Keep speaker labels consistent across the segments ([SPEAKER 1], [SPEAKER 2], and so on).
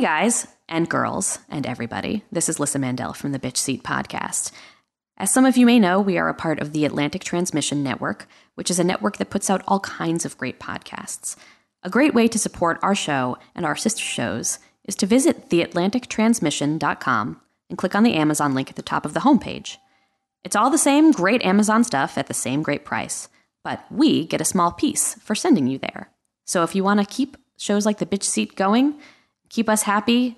[SPEAKER 1] Hey guys, and girls, and everybody. This is Lissa Mandel from the Bitch Seat Podcast. As some of you may know, we are a part of the Atlantic Transmission Network, which is a network that puts out all kinds of great podcasts. A great way to support our show and our sister shows is to visit theatlantictransmission.com and click on the Amazon link at the top of the homepage. It's all the same great Amazon stuff at the same great price, but we get a small piece for sending you there. So if you want to keep shows like The Bitch Seat going, keep us happy,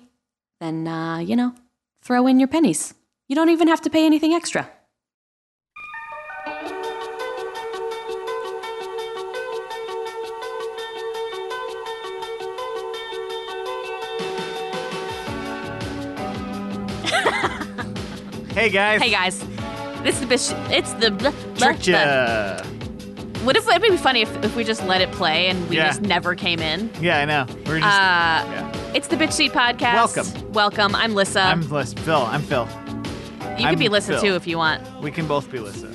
[SPEAKER 1] then, uh, you know, throw in your pennies. You don't even have to pay anything extra.
[SPEAKER 2] Hey guys.
[SPEAKER 1] Hey guys, this is the bitch. It's the blah, blah, blah.
[SPEAKER 2] ya.
[SPEAKER 1] What if it'd be funny if, if we just let it play and we
[SPEAKER 2] Yeah.
[SPEAKER 1] just never came in?
[SPEAKER 2] Yeah, I know. We're just.
[SPEAKER 1] Uh,
[SPEAKER 2] yeah.
[SPEAKER 1] It's the Bitch Seat Podcast.
[SPEAKER 2] Welcome.
[SPEAKER 1] Welcome. I'm Lissa.
[SPEAKER 2] I'm Liz. Phil. I'm Phil.
[SPEAKER 1] you
[SPEAKER 2] I'm
[SPEAKER 1] could be Lissa
[SPEAKER 2] Phil.
[SPEAKER 1] too if you want.
[SPEAKER 2] We can both be Lissa.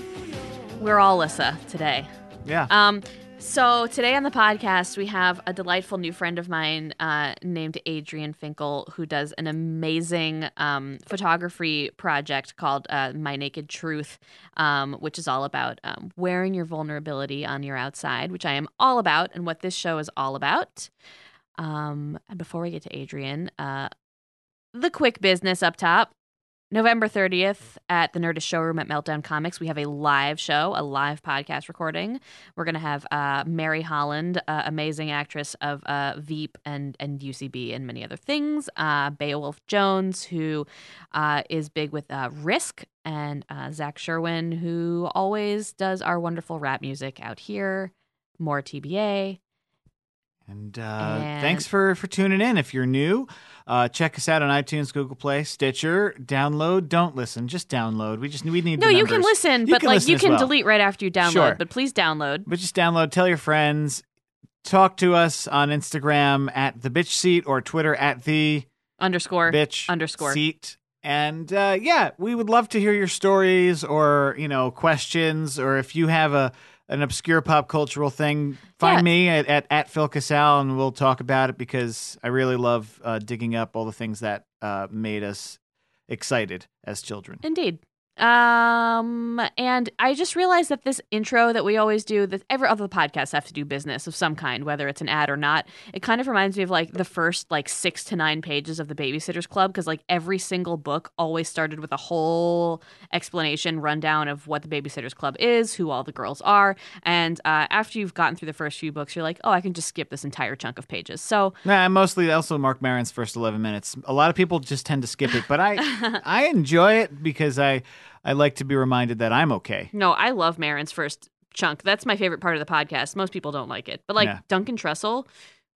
[SPEAKER 1] We're all Lissa today.
[SPEAKER 2] Yeah.
[SPEAKER 1] Um, so today on the podcast we have a delightful new friend of mine uh, named Adrien Finkel, who does an amazing um, photography project called uh, My Naked Truth, um, which is all about um, wearing your vulnerability on your outside, which I am all about, and what this show is all about. Um, and before we get to Adrien, uh, the quick business up top. November 30th at the Nerdist Showroom at Meltdown Comics, we have a live show, a live podcast recording. We're going to have uh, Mary Holland, uh, amazing actress of uh, Veep and, and UCB and many other things. Uh, Beowulf Jones, who uh, is big with uh, Risk, and Zach Sherwin, who always does our wonderful rap music out here. More TBA.
[SPEAKER 2] And, uh,
[SPEAKER 1] and-
[SPEAKER 2] thanks for for tuning in. If you're new, uh, check us out on iTunes, Google Play, Stitcher. Download. Don't listen. Just download. We just we need.
[SPEAKER 1] No, you can listen,
[SPEAKER 2] You
[SPEAKER 1] but
[SPEAKER 2] can
[SPEAKER 1] like
[SPEAKER 2] listen
[SPEAKER 1] you can
[SPEAKER 2] well.
[SPEAKER 1] delete right after you download.
[SPEAKER 2] Sure.
[SPEAKER 1] But please download.
[SPEAKER 2] But just download. Tell your friends. Talk to us on Instagram at the bitch seat or Twitter at the
[SPEAKER 1] Underscore
[SPEAKER 2] bitch
[SPEAKER 1] underscore.
[SPEAKER 2] seat. And uh, yeah, we would love to hear your stories or you know questions, or if you have a an obscure pop cultural thing, find
[SPEAKER 1] Yeah.
[SPEAKER 2] me at, at at Phil Casal, and we'll talk about it because I really love uh, digging up all the things that uh, made us excited as children.
[SPEAKER 1] Indeed. Um, and I just realized that this intro that we always do, that every other podcasts have to do business of some kind, whether it's an ad or not. It kind of reminds me of like the first like six to nine pages of the Babysitters Club because like every single book always started with a whole explanation, rundown of what the Babysitters Club is, who all the girls are, and uh, after you've gotten through the first few books, you're like, oh, I can just skip this entire chunk of pages. So
[SPEAKER 2] Nah, mostly also Marc Maron's first eleven minutes. A lot of people just tend to skip it, but I I enjoy it because I I like to be reminded that I'm okay.
[SPEAKER 1] No, I love Maron's first chunk. That's my favorite part of the podcast. Most people don't like it. But like
[SPEAKER 2] Yeah.
[SPEAKER 1] Duncan Trussell,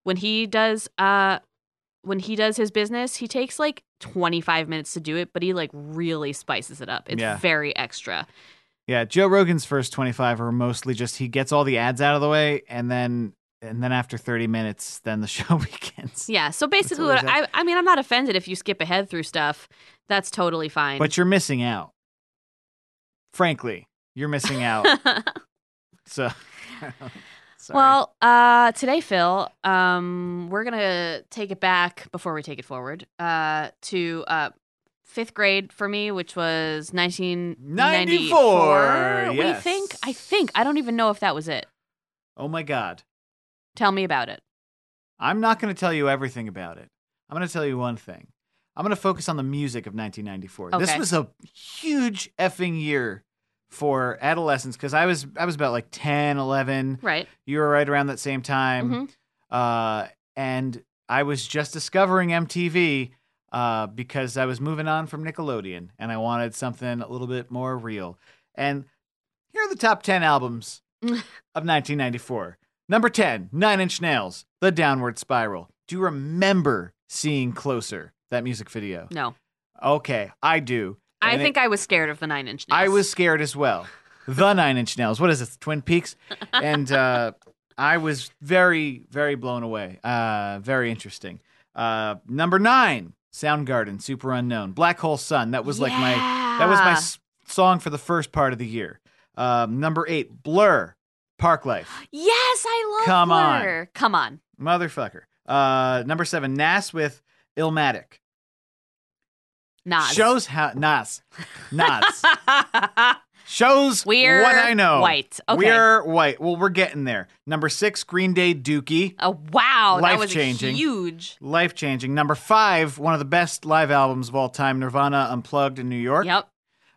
[SPEAKER 1] when he does uh when he does his business, he takes like 25 minutes to do it, but he like really spices it up. It's
[SPEAKER 2] Yeah.
[SPEAKER 1] very extra.
[SPEAKER 2] Yeah, Joe Rogan's first 25 are mostly just he gets all the ads out of the way and then and then after 30 minutes then the show begins.
[SPEAKER 1] Yeah. So basically what I I mean, I'm not offended if you skip ahead through stuff. That's totally fine.
[SPEAKER 2] But you're missing out. Frankly, you're missing out. so
[SPEAKER 1] Well, uh, today, Phil, um, we're gonna take it back before we take it forward uh, to uh, fifth grade for me, which was 1994. We
[SPEAKER 2] yes.
[SPEAKER 1] think. I think. I don't even know if that was it.
[SPEAKER 2] oh my god.
[SPEAKER 1] Tell me about it.
[SPEAKER 2] I'm not going to tell you everything about it. I'm going to tell you one thing. I'm going to focus on the music of 1994. This was a huge effing year for adolescents because I was I was about like 10, 11.
[SPEAKER 1] Right.
[SPEAKER 2] You were right around that same time.
[SPEAKER 1] Mhm.
[SPEAKER 2] Uh, and I was just discovering MTV uh, because I was moving on from Nickelodeon and I wanted something a little bit more real. And here are the top 10 albums of 1994. Number 10, Nine Inch Nails, The Downward Spiral. Do you remember seeing Closer, that music video?
[SPEAKER 1] No,
[SPEAKER 2] Okay, I do.
[SPEAKER 1] I
[SPEAKER 2] And it-
[SPEAKER 1] think I was scared of the Nine Inch Nails.
[SPEAKER 2] I was scared as well. The Nine Inch Nails. What is it? Twin Peaks? And uh, I was very, very blown away. Uh, very interesting. Uh, number nine, Soundgarden, Superunknown, Black Hole Sun. That was like my that was my s- song for the first part of the year. Um, number eight, Blur, Parklife,
[SPEAKER 1] Yes, I love
[SPEAKER 2] Come on.
[SPEAKER 1] Blur. Come on.
[SPEAKER 2] motherfucker. Uh, number seven, Nas with Illmatic.
[SPEAKER 1] Nas.
[SPEAKER 2] Shows how Nas. Nas. Shows
[SPEAKER 1] We're
[SPEAKER 2] what I know.
[SPEAKER 1] white. Okay.
[SPEAKER 2] We're white. Well, we're getting there. Number six, Green Day Dookie.
[SPEAKER 1] Oh wow, that was
[SPEAKER 2] Life-changing.
[SPEAKER 1] huge.
[SPEAKER 2] Life changing. Number five, one of the best live albums of all time, Nirvana Unplugged in New York.
[SPEAKER 1] Yep.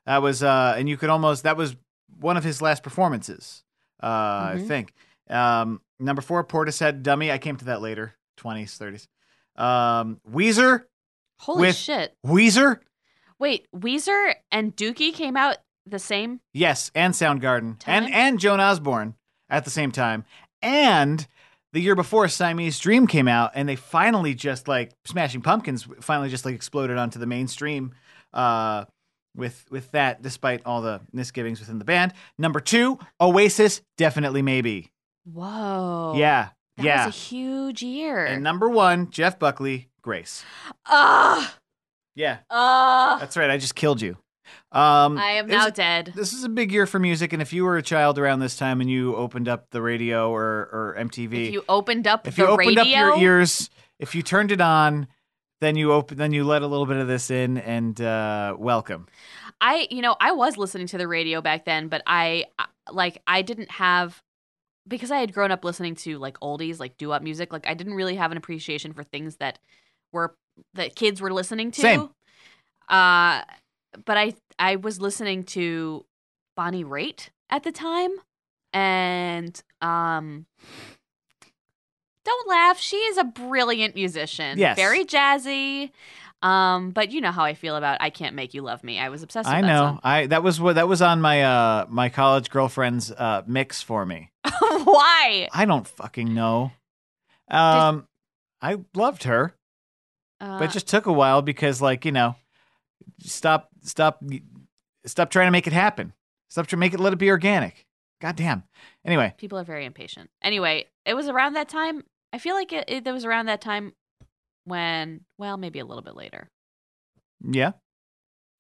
[SPEAKER 2] That was, uh, and you could almost, that was one of his last performances, uh, I
[SPEAKER 1] Mhm.
[SPEAKER 2] think. Um, number four, Portishead Dummy. I came to that later, 20s, 30s. Um, Weezer.
[SPEAKER 1] Holy
[SPEAKER 2] With-
[SPEAKER 1] shit.
[SPEAKER 2] Weezer.
[SPEAKER 1] Wait, Weezer and Dookie came out the same.
[SPEAKER 2] Yes, and Soundgarden.
[SPEAKER 1] Time?
[SPEAKER 2] And, and Joan Osborne at the same time. And the year before, Siamese Dream came out, and they finally just like Smashing Pumpkins finally just like exploded onto the mainstream uh, with with that, despite all the misgivings within the band. Number two, Oasis, definitely maybe.
[SPEAKER 1] Whoa.
[SPEAKER 2] yeah,
[SPEAKER 1] That
[SPEAKER 2] yeah.
[SPEAKER 1] was a huge year.
[SPEAKER 2] and number one, Jeff Buckley, Grace.
[SPEAKER 1] Ah,
[SPEAKER 2] Yeah,
[SPEAKER 1] ah.
[SPEAKER 2] that's right. I just killed you. Um,
[SPEAKER 1] I am now dead.
[SPEAKER 2] This is a big year for music, and if you were a child around this time and you opened up the radio or, or MTV,
[SPEAKER 1] If you opened up
[SPEAKER 2] if
[SPEAKER 1] the
[SPEAKER 2] you opened
[SPEAKER 1] radio,
[SPEAKER 2] up your ears, if you turned it on, then you open, then you let a little bit of this in, and uh, welcome.
[SPEAKER 1] I, you know, I was listening to the radio back then, but I- like, I didn't have because I had grown up listening to like oldies, like doo-wop music. Like, I didn't really have an appreciation for things that were that kids were listening to.
[SPEAKER 2] Same.
[SPEAKER 1] Uh, but I, I was listening to Bonnie Raitt at the time, and um. Don't laugh. She is a brilliant musician.
[SPEAKER 2] Yes.
[SPEAKER 1] Very jazzy. Um, but you know how I feel about I Can't Make You Love Me. I was obsessed with
[SPEAKER 2] I
[SPEAKER 1] that
[SPEAKER 2] know. I that was what that was on my uh my college girlfriend's uh mix for me.
[SPEAKER 1] Why?
[SPEAKER 2] I don't fucking know. Um, I loved her,
[SPEAKER 1] Uh,
[SPEAKER 2] but it just took a while because, like, you know, stop, stop, stop trying to make it happen. Stop trying to make it. Let it be organic. God damn. Anyway,
[SPEAKER 1] people are very impatient. Anyway, it was around that time. I feel like it, it, it was around that time when, well, maybe a little bit later.
[SPEAKER 2] yeah.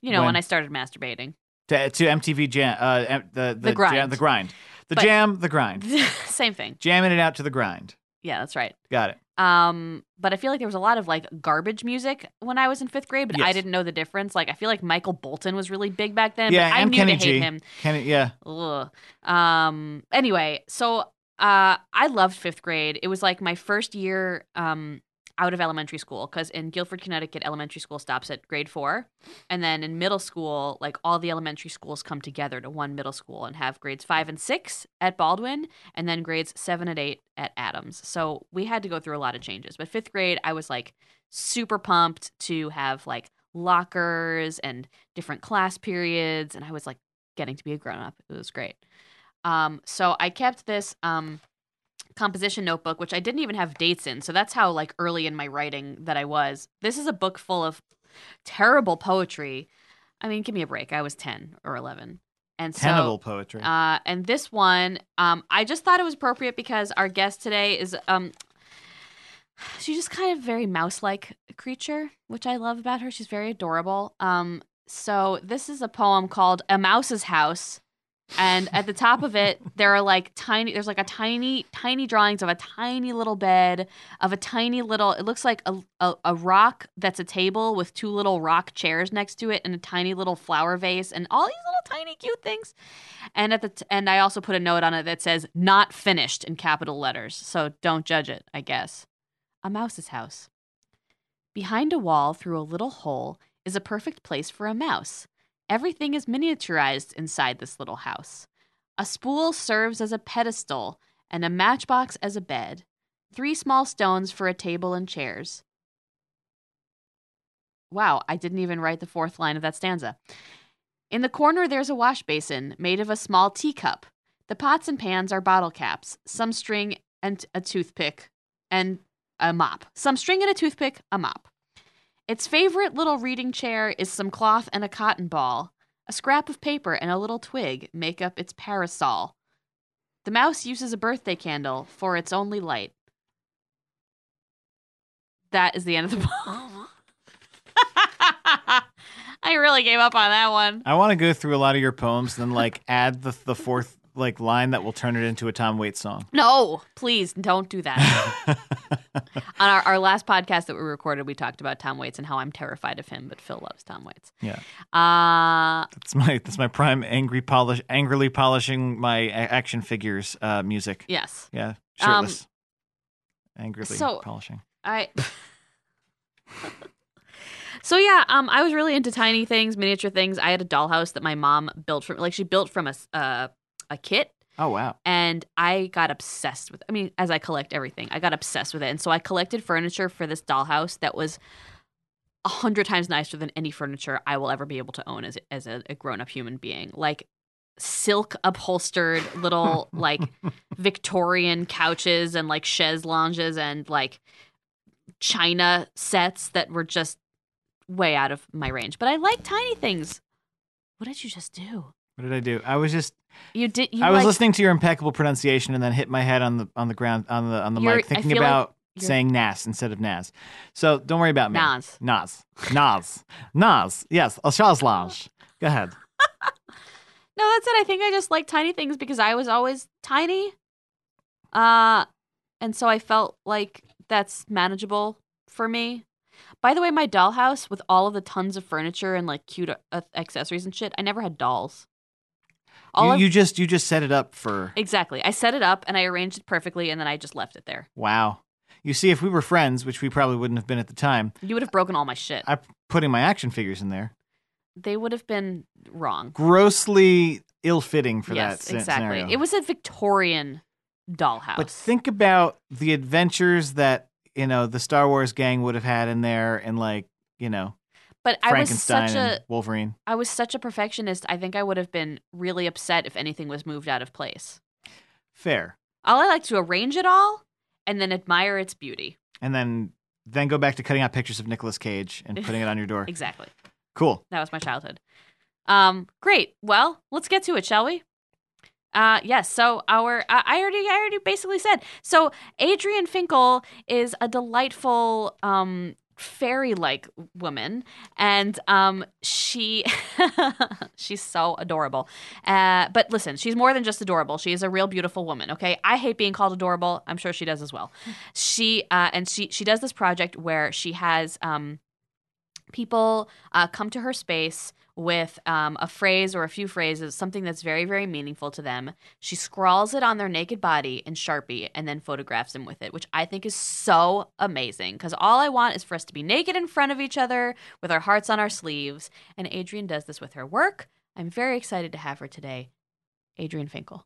[SPEAKER 1] You know,
[SPEAKER 2] When?
[SPEAKER 1] when, I started masturbating.
[SPEAKER 2] To, to MTV Jam, uh, the the,
[SPEAKER 1] The grind.
[SPEAKER 2] jam, the grind, the
[SPEAKER 1] But-
[SPEAKER 2] jam, the grind,
[SPEAKER 1] Same thing.
[SPEAKER 2] jamming it out to the grind.
[SPEAKER 1] Yeah, that's right.
[SPEAKER 2] Got it.
[SPEAKER 1] Um, but I feel like there was a lot of like garbage music when I was in fifth grade, but I didn't know the difference. Like I feel like Michael Bolton was really big back then.
[SPEAKER 2] yeah,
[SPEAKER 1] but I
[SPEAKER 2] and
[SPEAKER 1] knew
[SPEAKER 2] Kenny
[SPEAKER 1] to hate
[SPEAKER 2] G.
[SPEAKER 1] him.
[SPEAKER 2] Kenny, yeah.
[SPEAKER 1] Ugh. Um. Anyway, so uh, I loved fifth grade. It was like my first year um out of elementary school because in Guilford, Connecticut, elementary school stops at grade four, and then in middle school, like all the elementary schools come together to one middle school and have grades five and six at Baldwin, and then grades seven and eight at Adams. So we had to go through a lot of changes. But fifth grade, I was like super pumped to have like lockers and different class periods, and I was like getting to be a grown up. It was great. Um, so I kept this um, composition notebook, which I didn't even have dates in. So that's how like early in my writing that I was. This is a book full of terrible poetry. I mean, give me a break. I was ten or eleven, and so
[SPEAKER 2] Tenable poetry.
[SPEAKER 1] uh, and this one, um, I just thought it was appropriate because our guest today is um, she's just kind of very mouse-like creature, which I love about her. She's very adorable. Um, so this is a poem called "A Mouse's House," and at the top of it, there are like tiny. There's like a tiny, tiny drawings of a tiny little bed, of a tiny little. It looks like a a, a rock that's a table with two little rock chairs next to it, and a tiny little flower vase, and all these little tiny cute things. And at the t- and I also put a note on it that says "not finished" in capital letters. So don't judge it. I guess. A mouse's house. Behind a wall, through a little hole, is a perfect place for a mouse. Everything is miniaturized inside this little house. A spool serves as a pedestal, and a matchbox as a bed. Three small stones for a table and chairs. Wow, I didn't even write the fourth line of that stanza. In the corner, there's a wash basin made of a small teacup. The pots and pans are bottle caps, some string and a toothpick, and a mop. Some string and a toothpick, a mop. Its favorite little reading chair is some cloth and a cotton ball. A scrap of paper and a little twig make up its parasol. The mouse uses a birthday candle for its only light. That is the end of the poem. Uh-huh. I really gave up on that one.
[SPEAKER 2] I want to go through a lot of your poems, and then like add the the fourth like line that will turn it into a Tom Waits song.
[SPEAKER 1] No, please don't do that. On our, our last podcast that we recorded, we talked about Tom Waits and how I'm terrified of him, but Phil loves Tom Waits.
[SPEAKER 2] Yeah.
[SPEAKER 1] Uh,
[SPEAKER 2] That's my that's my prime angry polish angrily polishing my action figures uh, music.
[SPEAKER 1] yes.
[SPEAKER 2] Yeah,
[SPEAKER 1] Um,
[SPEAKER 2] shirtless. angrily
[SPEAKER 1] so-
[SPEAKER 2] polishing.
[SPEAKER 1] I. so yeah, um, I was really into tiny things, miniature things. I had a dollhouse that my mom built from, like she built from a uh, a kit,
[SPEAKER 2] Oh wow.
[SPEAKER 1] and I got obsessed with. I mean, as I collect everything, I got obsessed with it, and so I collected furniture for this dollhouse that was a hundred times nicer than any furniture I will ever be able to own as as a, a grown up human being. Like silk upholstered little like Victorian couches and like chaise lounges and like china sets that were just way out of my range. But I like tiny things. What did you just do?
[SPEAKER 2] What did I do? I was just
[SPEAKER 1] You did. You
[SPEAKER 2] I was
[SPEAKER 1] like,
[SPEAKER 2] listening to your impeccable pronunciation and then hit my head on the on the ground on the on the mic thinking
[SPEAKER 1] feel like
[SPEAKER 2] about saying Nas instead of Nas. So don't worry about me.
[SPEAKER 1] Nas.
[SPEAKER 2] Nas. Nas. Nas. Yes, a Shaw's Go ahead.
[SPEAKER 1] No, that's it. I think I just like tiny things because I was always tiny. Uh and so I felt like that's manageable for me. By the way, my dollhouse with all of the tons of furniture and like cute uh, accessories and shit, I never had dolls. All
[SPEAKER 2] You,
[SPEAKER 1] of,
[SPEAKER 2] you just you just set it up for
[SPEAKER 1] exactly. I set it up and I arranged it perfectly and then I just left it there.
[SPEAKER 2] wow. You see, if we were friends, which we probably wouldn't have been at the time,
[SPEAKER 1] You would have broken all my shit.
[SPEAKER 2] I'm putting my action figures in there.
[SPEAKER 1] they would have been wrong.
[SPEAKER 2] Grossly ill-fitting for
[SPEAKER 1] yes,
[SPEAKER 2] that sce-
[SPEAKER 1] exactly.
[SPEAKER 2] scenario.
[SPEAKER 1] It was a Victorian dollhouse.
[SPEAKER 2] But think about the adventures that you know the Star Wars gang would have had in there, and like you know
[SPEAKER 1] but I was such a
[SPEAKER 2] Wolverine.
[SPEAKER 1] I was such a perfectionist. I think I would have been really upset if anything was moved out of place.
[SPEAKER 2] Fair,
[SPEAKER 1] All I like to arrange it all and then admire its beauty.
[SPEAKER 2] and then then go back to cutting out pictures of Nicolas Cage and putting it on your door.
[SPEAKER 1] Exactly.
[SPEAKER 2] Cool.
[SPEAKER 1] That was my childhood. Um, great. Well, let's get to it, shall we? Uh, yes. So our, uh, I already, I already basically said. So Adrien Finkel is a delightful, um, fairy-like woman, and um, she, she's so adorable. Uh, but listen, she's more than just adorable. She is a real beautiful woman. Okay, I hate being called adorable. I'm sure she does as well. She, uh, and she, she does this project where she has, um, people uh, come to her space with um, a phrase or a few phrases, something that's very, very meaningful to them. She scrawls it on their naked body in Sharpie and then photographs them with it, which I think is so amazing because all I want is for us to be naked in front of each other with our hearts on our sleeves. And Adrien does this with her work. I'm very excited to have her today. Adrien Finkel.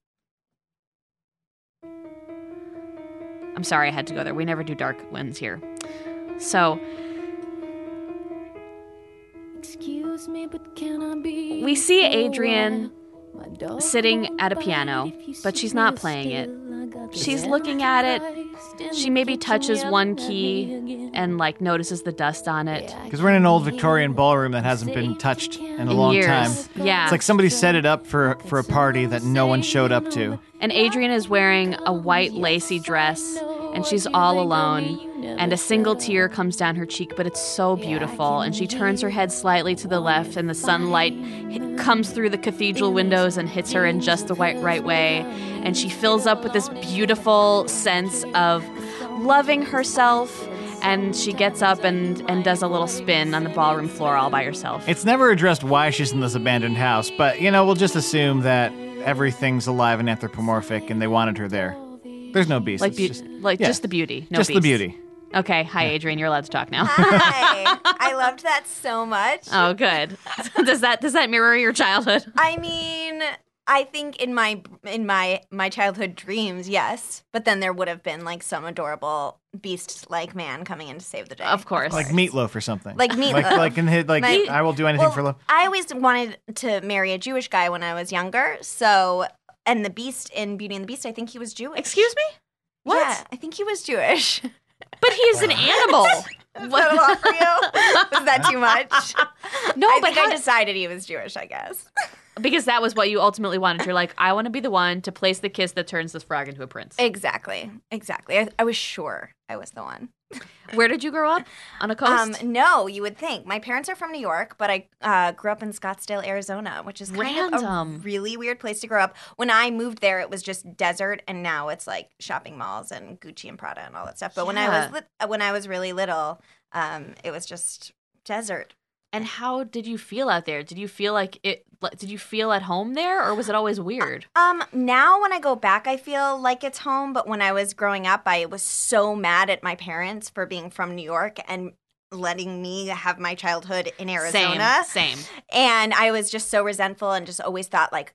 [SPEAKER 1] I'm sorry I had to go there. We never do dark ones here. So,
[SPEAKER 3] Excuse me, but can I be
[SPEAKER 1] We see
[SPEAKER 3] your
[SPEAKER 1] Adrien
[SPEAKER 3] wife? My dog
[SPEAKER 1] sitting at a piano, but she's not playing it.
[SPEAKER 3] still. I got the
[SPEAKER 1] She's looking at it. She maybe touches one key and like notices the dust on it.
[SPEAKER 2] Because we're in an old Victorian ballroom that hasn't been touched in a
[SPEAKER 1] In
[SPEAKER 2] long
[SPEAKER 1] years.
[SPEAKER 2] time.
[SPEAKER 1] Yeah.
[SPEAKER 2] It's like somebody set it up for for a party that no one showed up to.
[SPEAKER 1] And Adrien is wearing a white lacy dress and she's all alone. And a single tear comes down her cheek, but it's so beautiful. And she turns her head slightly to the left, and the sunlight comes through the cathedral windows and hits her in just the right, right way. And she fills up with this beautiful sense of loving herself. And she gets up and, and does a little spin on the ballroom floor all by herself.
[SPEAKER 2] It's never addressed why she's in this abandoned house, but you know, we'll just assume that everything's alive and anthropomorphic and they wanted her there. There's no beast.
[SPEAKER 1] like
[SPEAKER 2] it's
[SPEAKER 1] beau-
[SPEAKER 2] just,
[SPEAKER 1] like
[SPEAKER 2] yeah.
[SPEAKER 1] just the beauty, no
[SPEAKER 2] just the beauty.
[SPEAKER 1] Okay, hi Adrien, you're allowed to talk now.
[SPEAKER 4] Hi. I loved that so much.
[SPEAKER 1] oh, good. does that does that mirror your childhood?
[SPEAKER 4] I mean, I think in my in my my childhood dreams, yes. But then there would have been like some adorable beast-like man coming in to save the day.
[SPEAKER 1] Of course.
[SPEAKER 2] Like meatloaf or something.
[SPEAKER 4] Like
[SPEAKER 2] Like
[SPEAKER 4] meatloaf.
[SPEAKER 2] like in his, like
[SPEAKER 4] Like-
[SPEAKER 2] I will do anything
[SPEAKER 4] Well,
[SPEAKER 2] for love.
[SPEAKER 4] I always wanted to marry a Jewish guy when I was younger. So, and the Beast in Beauty and the Beast, I think he was Jewish.
[SPEAKER 1] Excuse me? What?
[SPEAKER 4] Yeah, I think he was Jewish. Is
[SPEAKER 1] But he's an animal.
[SPEAKER 4] that a lot for you? Was that too much?
[SPEAKER 1] No,
[SPEAKER 4] I
[SPEAKER 1] but
[SPEAKER 4] think
[SPEAKER 1] how-
[SPEAKER 4] I decided he was Jewish. I guess.
[SPEAKER 1] because that was what you ultimately wanted. You're like, I want to be the one to place the kiss that turns this frog into a prince.
[SPEAKER 4] Exactly. Exactly. I, I was sure I was the one.
[SPEAKER 1] Where did you grow up? On a
[SPEAKER 4] Um,
[SPEAKER 1] coast?
[SPEAKER 4] no, you would think. My parents are from New York, but I uh, grew up in Scottsdale, Arizona, which is kind of a
[SPEAKER 1] Random.
[SPEAKER 4] really weird place to grow up. When I moved there, it was just desert, and now it's like shopping malls and Gucci and Prada and all that stuff. But when I
[SPEAKER 1] Yeah.
[SPEAKER 4] was lit- when I was really little, um, it was just desert.
[SPEAKER 1] and how did you feel out there? Did you feel like it? Did you feel at home there, or was it always weird?
[SPEAKER 4] Um, now when I go back, I feel like it's home. But when I was growing up, I was so mad at my parents for being from New York and letting me have my childhood in Arizona.
[SPEAKER 1] Same, same.
[SPEAKER 4] And I was just so resentful and just always thought, like,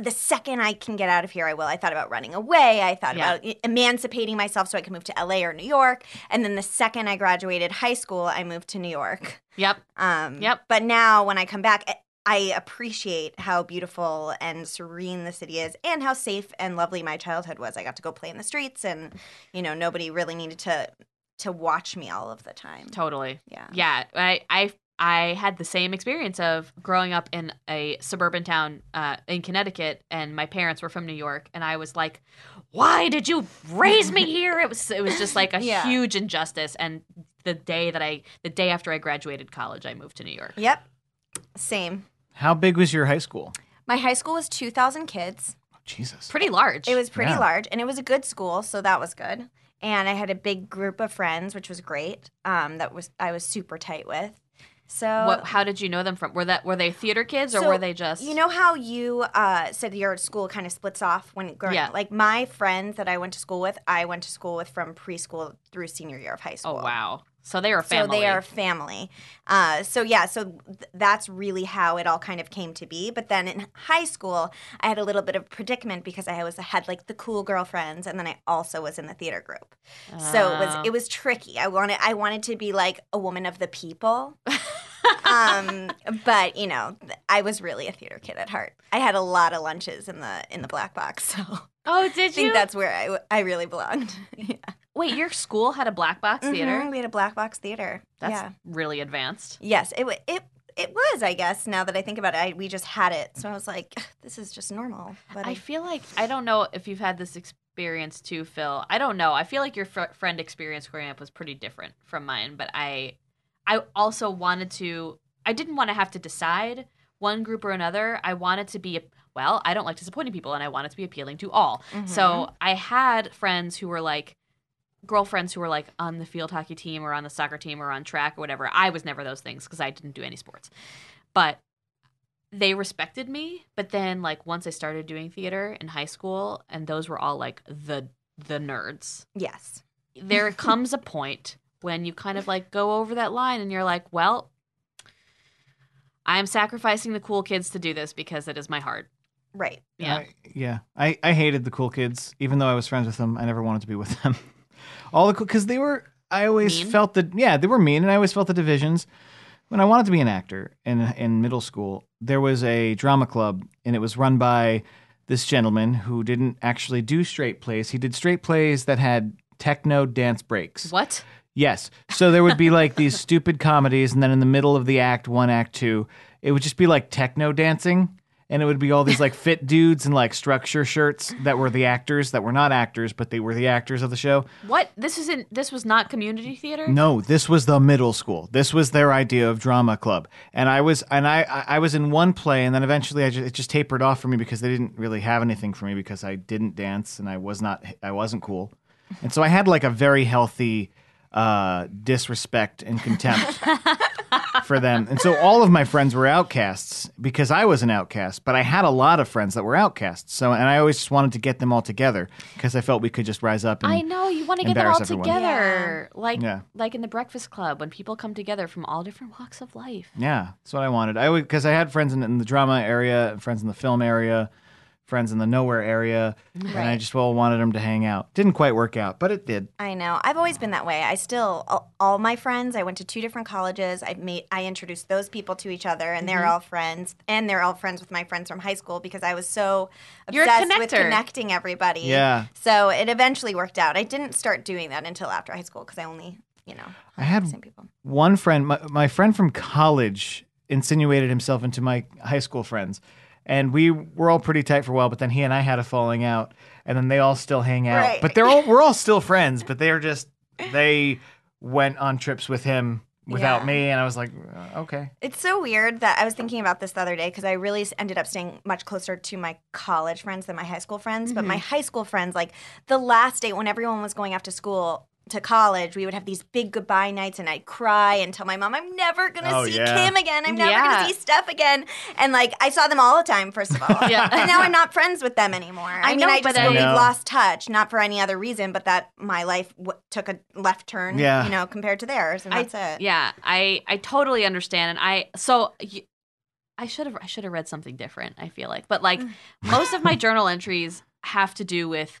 [SPEAKER 4] the second I can get out of here, I will. I thought about running away. I thought
[SPEAKER 1] Yeah.
[SPEAKER 4] about emancipating myself so I could move to LA or New York. And then the second I graduated high school, I moved to New York.
[SPEAKER 1] Yep.
[SPEAKER 4] Um,
[SPEAKER 1] Yep.
[SPEAKER 4] But now when I come back, I- appreciate how beautiful and serene the city is and how safe and lovely my childhood was. I got to go play in the streets and, you know, nobody really needed to to watch me all of the time.
[SPEAKER 1] Totally.
[SPEAKER 4] Yeah.
[SPEAKER 1] Yeah, I I I had the same experience of growing up in a suburban town uh, in Connecticut, and my parents were from New York, and I was like, "Why did you raise me here?" It was it was just like a
[SPEAKER 4] Yeah.
[SPEAKER 1] huge injustice. And the day that I the day after I graduated college, I moved to New York.
[SPEAKER 4] Yep. Same.
[SPEAKER 2] How big was your high school?
[SPEAKER 4] My high school was 2,000 kids.
[SPEAKER 2] Oh, Jesus.
[SPEAKER 1] Pretty large.
[SPEAKER 4] It was pretty
[SPEAKER 2] Yeah.
[SPEAKER 4] large, and it was a good school, so that was good. And I had a big group of friends, which was great. Um, that was I was super tight with. So
[SPEAKER 1] What? How did you know them from? Were that were they theater kids or
[SPEAKER 4] So,
[SPEAKER 1] were they just?
[SPEAKER 4] You know how you uh, said your school kind of splits off when growing
[SPEAKER 1] Yeah.
[SPEAKER 4] Like my friends that I went to school with, I went to school with from preschool through senior year of high school.
[SPEAKER 1] Oh wow. So they
[SPEAKER 4] are
[SPEAKER 1] family.
[SPEAKER 4] So they are family. Uh, so yeah, so th- that's really how it all kind of came to be. But then in high school, I had a little bit of predicament because I was had like the cool girlfriends, and then I also was in the theater group. So it was
[SPEAKER 1] Oh.
[SPEAKER 4] it was tricky. I wanted I wanted to be like a woman of the people. um, but you know, I was really a theater kid at heart. I had a lot of lunches in the in the black box, so
[SPEAKER 1] Oh, did you?
[SPEAKER 4] I think that's where I, I really belonged. yeah.
[SPEAKER 1] Wait, your school had a black box theater.
[SPEAKER 4] Mhm, We had a black box theater.
[SPEAKER 1] That's
[SPEAKER 4] yeah.
[SPEAKER 1] really advanced.
[SPEAKER 4] Yes, it it it was. I guess now that I think about it, I, we just had it, so I was like, this is just normal. But
[SPEAKER 1] I
[SPEAKER 4] I,
[SPEAKER 1] feel like I don't know if you've had this experience too, Phil. I don't know. I feel like your fr- friend experience growing up was pretty different from mine, but I, I also wanted to. I didn't want to have to decide one group or another. I wanted to be. Well, I don't like disappointing people, and I wanted to be appealing to all.
[SPEAKER 4] Mm-hmm.
[SPEAKER 1] So I had friends who were like girlfriends who were like on the field hockey team or on the soccer team or on track or whatever. I was never those things because I didn't do any sports. But they respected me, but then like once I started doing theater in high school and those were all like the the nerds.
[SPEAKER 4] yes,
[SPEAKER 1] There comes a point when you kind of like go over that line and you're like, well, I am sacrificing the cool kids to do this because it is my heart.
[SPEAKER 4] right.
[SPEAKER 1] Yeah.
[SPEAKER 2] I, yeah. I, I hated the cool kids, even though I was friends with them. I never wanted to be with them. All the cool, because they were, I always
[SPEAKER 1] Mean?
[SPEAKER 2] felt that, yeah, they were mean, and I always felt the divisions. When I wanted to be an actor in, in middle school, there was a drama club, and it was run by this gentleman who didn't actually do straight plays. He did straight plays that had techno dance breaks.
[SPEAKER 1] what?
[SPEAKER 2] Yes. So there would be like these stupid comedies, and then in the middle of the act one, act two, it would just be like techno dancing. And it would be all these like fit dudes in like structure shirts that were the actors that were not actors, but they were the actors of the show.
[SPEAKER 1] What? This isn't this was not community theater?
[SPEAKER 2] No, this was the middle school. This was their idea of drama club, and I was and I I I was in one play, and then eventually I just, it just tapered off for me because they didn't really have anything for me because I didn't dance and I was not I wasn't cool, and so I had like a very healthy uh, disrespect and contempt for them, and so all of my friends were outcasts because I was an outcast, but I had a lot of friends that were outcasts. So and I always just wanted to get them all together because I felt we could just rise up. And,
[SPEAKER 1] I know you want to get them all
[SPEAKER 2] embarrass everyone.
[SPEAKER 1] together, like
[SPEAKER 2] Yeah.
[SPEAKER 1] like in the Breakfast Club when people come together from all different walks of life.
[SPEAKER 2] Yeah, that's what I wanted. I would because I had friends in, in the drama area, and friends in the film area, friends in the nowhere area, and I just well wanted them to hang out. Didn't quite work out, but it did.
[SPEAKER 4] I know. I've always been that way. I still all, all my friends. I went to two different colleges. I made I introduced those people to each other, and
[SPEAKER 1] Mm-hmm.
[SPEAKER 4] they're all friends. And they're all friends with my friends from high school because I was so obsessed with connecting everybody.
[SPEAKER 2] Yeah.
[SPEAKER 4] So it eventually worked out. I didn't start doing that until after high school because I only, you know,
[SPEAKER 2] I had
[SPEAKER 4] same people.
[SPEAKER 2] one friend, my, my friend from college, insinuated himself into my high school friends, and we were all pretty tight for a while. But then he and I had a falling out, and then they all still hang out.
[SPEAKER 4] Right.
[SPEAKER 2] But they're all we're all still friends, but they're just they went on trips with him without
[SPEAKER 4] Yeah.
[SPEAKER 2] me, and I was like, uh, okay.
[SPEAKER 4] It's so weird that I was thinking about this the other day because I really ended up staying much closer to my college friends than my high school friends. But
[SPEAKER 2] Mm-hmm.
[SPEAKER 4] my high school friends, like the last day when everyone was going off to school to college, we would have these big goodbye nights and I'd cry and tell my mom, I'm never going to
[SPEAKER 2] Oh,
[SPEAKER 4] see
[SPEAKER 2] yeah.
[SPEAKER 4] Kim again. I'm never
[SPEAKER 1] Yeah.
[SPEAKER 4] going to see Steph again. And like I saw them all the time, first of all.
[SPEAKER 1] Yeah.
[SPEAKER 4] and now I'm not friends with them anymore. I,
[SPEAKER 1] I
[SPEAKER 4] mean,
[SPEAKER 1] know,
[SPEAKER 4] I
[SPEAKER 1] but
[SPEAKER 4] just
[SPEAKER 1] I-
[SPEAKER 4] we've
[SPEAKER 2] I
[SPEAKER 4] lost touch, not for any other reason, but that my life w- took a left turn,
[SPEAKER 2] Yeah.
[SPEAKER 4] you know, compared to theirs. And
[SPEAKER 1] I-
[SPEAKER 4] that's it.
[SPEAKER 1] Yeah, I I totally understand, and I so y- I should have I should have read something different. I feel like, but like mm. most of my journal entries have to do with